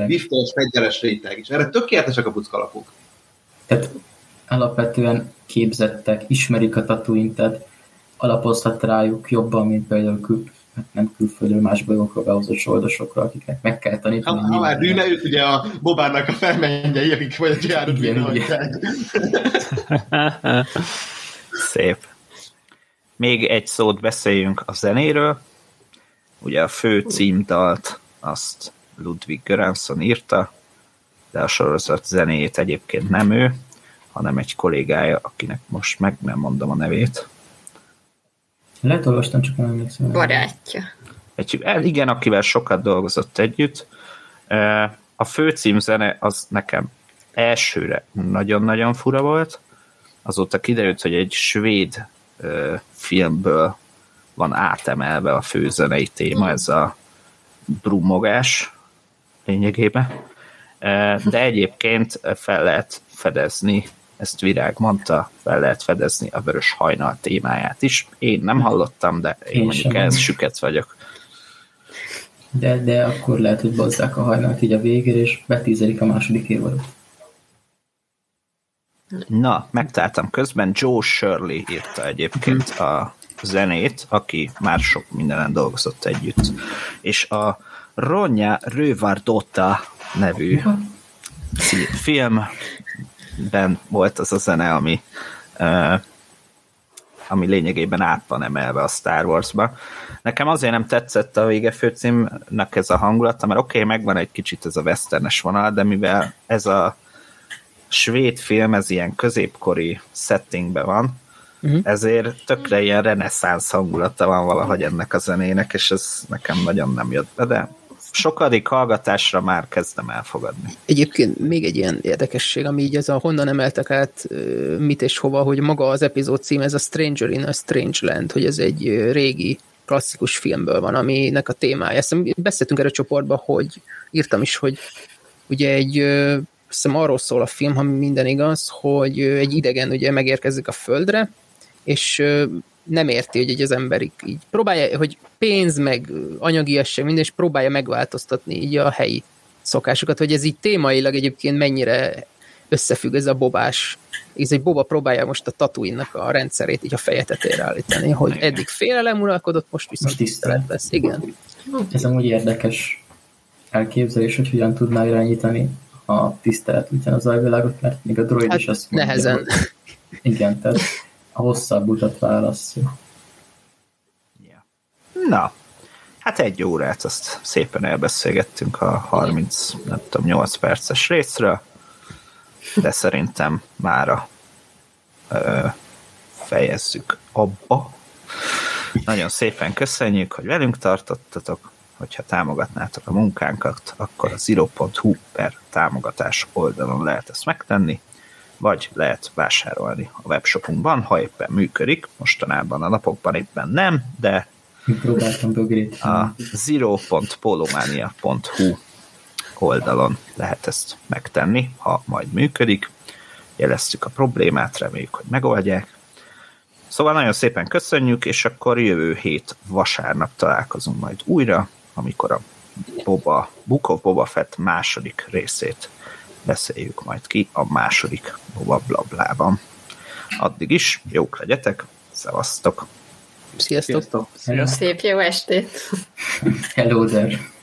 biztos, fegyeles réteg is. Erre tökéletesek a buckalapok. Tehát alapvetően képzettek, ismerik a tatooine tehát alapozhat rájuk jobban, mint például kül, hát nem külföldről, más bolygókról behozott soldosokra, akiknek meg kell tanítani. ha már dűne, ők ugye a Bobának a felmennyei, akik vagy a Igen, végrehajtják. (laughs) Szép. Még egy szót beszéljünk a zenéről. Ugye a fő címdalt azt Ludwig Göransson írta, de a sorozat zenéjét egyébként nem ő, hanem egy kollégája, akinek most meg nem mondom a nevét. Lehet olvastam, csak nem emlékszem. barátja. Egy, igen, akivel sokat dolgozott együtt. Ö, A fő címzene az nekem elsőre nagyon-nagyon fura volt, azóta kiderült, hogy egy svéd ö, filmből van átemelve a főzenei téma, ez a brummogás lényegében. Ö, De egyébként fel lehet fedezni, ezt Virág mondta, fel lehet fedezni a vörös hajnal témáját is. Én nem hallottam, de én, Én mondjuk ehhez süket vagyok. De, de akkor lehet, hogy bozzák a hajnalt így a végére, és betízelik a második évadot. Na, megtaláltam közben, Joe Shirley írta egyébként a zenét, aki már sok mindenen dolgozott együtt. És a Ronja Rövardotta nevű ci- filmben volt az a zene, ami uh, ami lényegében át van emelve a Star Wars-ba. Nekem azért nem tetszett a vége főcímnek ez a hangulata, mert oké, okay, megvan egy kicsit ez a westernes vonal, de mivel ez a svéd film, ez ilyen középkori settingben van, uh-huh. ezért tökre ilyen reneszánsz hangulata van valahogy ennek a zenének, és ez nekem nagyon nem jött be, de sokadik hallgatásra már kezdem elfogadni. Egyébként még egy ilyen érdekesség, ami így ez a honnan emeltek át mit és hova, hogy maga az epizód cím, ez a Stranger in a Strange Land, hogy ez egy régi klasszikus filmből van, aminek a témája. Ezt beszéltünk erre a csoportban, hogy írtam is, hogy ugye egy azt hiszem arról szól a film, ha minden igaz, hogy egy idegen ugye megérkezik a földre, és nem érti, hogy így az ember így, próbálja, hogy pénz, meg anyagiasság, minden, és próbálja megváltoztatni így a helyi szokásokat, hogy ez így témailag egyébként mennyire összefügg ez a bobás. Ez egy boba próbálja most a tatuinnak a rendszerét így a feje tetejére állítani, hogy eddig félelem uralkodott, most viszont tisztelet. lesz. Igen. Ez amúgy érdekes elképzelés, hogy hogyan tudná irányítani a tisztelet útján az alvilágot, mert még a droid Hát is azt mondja, nehezen. hogy igen, tehát (laughs) a hosszabb utat választja. Ja. Na, hát egy órát azt szépen elbeszélgettünk a 30, nem tudom, 8 perces részről, de szerintem mára ö, fejezzük abba. Nagyon szépen köszönjük, hogy velünk tartottatok, hogyha támogatnátok a munkánkat, akkor a zero.hu per támogatás oldalon lehet ezt megtenni, vagy lehet vásárolni a webshopunkban, ha éppen működik, mostanában a napokban éppen nem, de próbáltam bögrét. a zero.polomania.hu oldalon lehet ezt megtenni, ha majd működik. Jeleztük a problémát, reméljük, hogy megoldják. Szóval nagyon szépen köszönjük, és akkor jövő hét vasárnap találkozunk majd újra, amikor a Boba, Book of Boba Fett második részét beszéljük majd ki a második Boba Blablában. Addig is, jók legyetek, szevasztok! Sziasztok! Sziasztok! Szép jó estét! Hello there!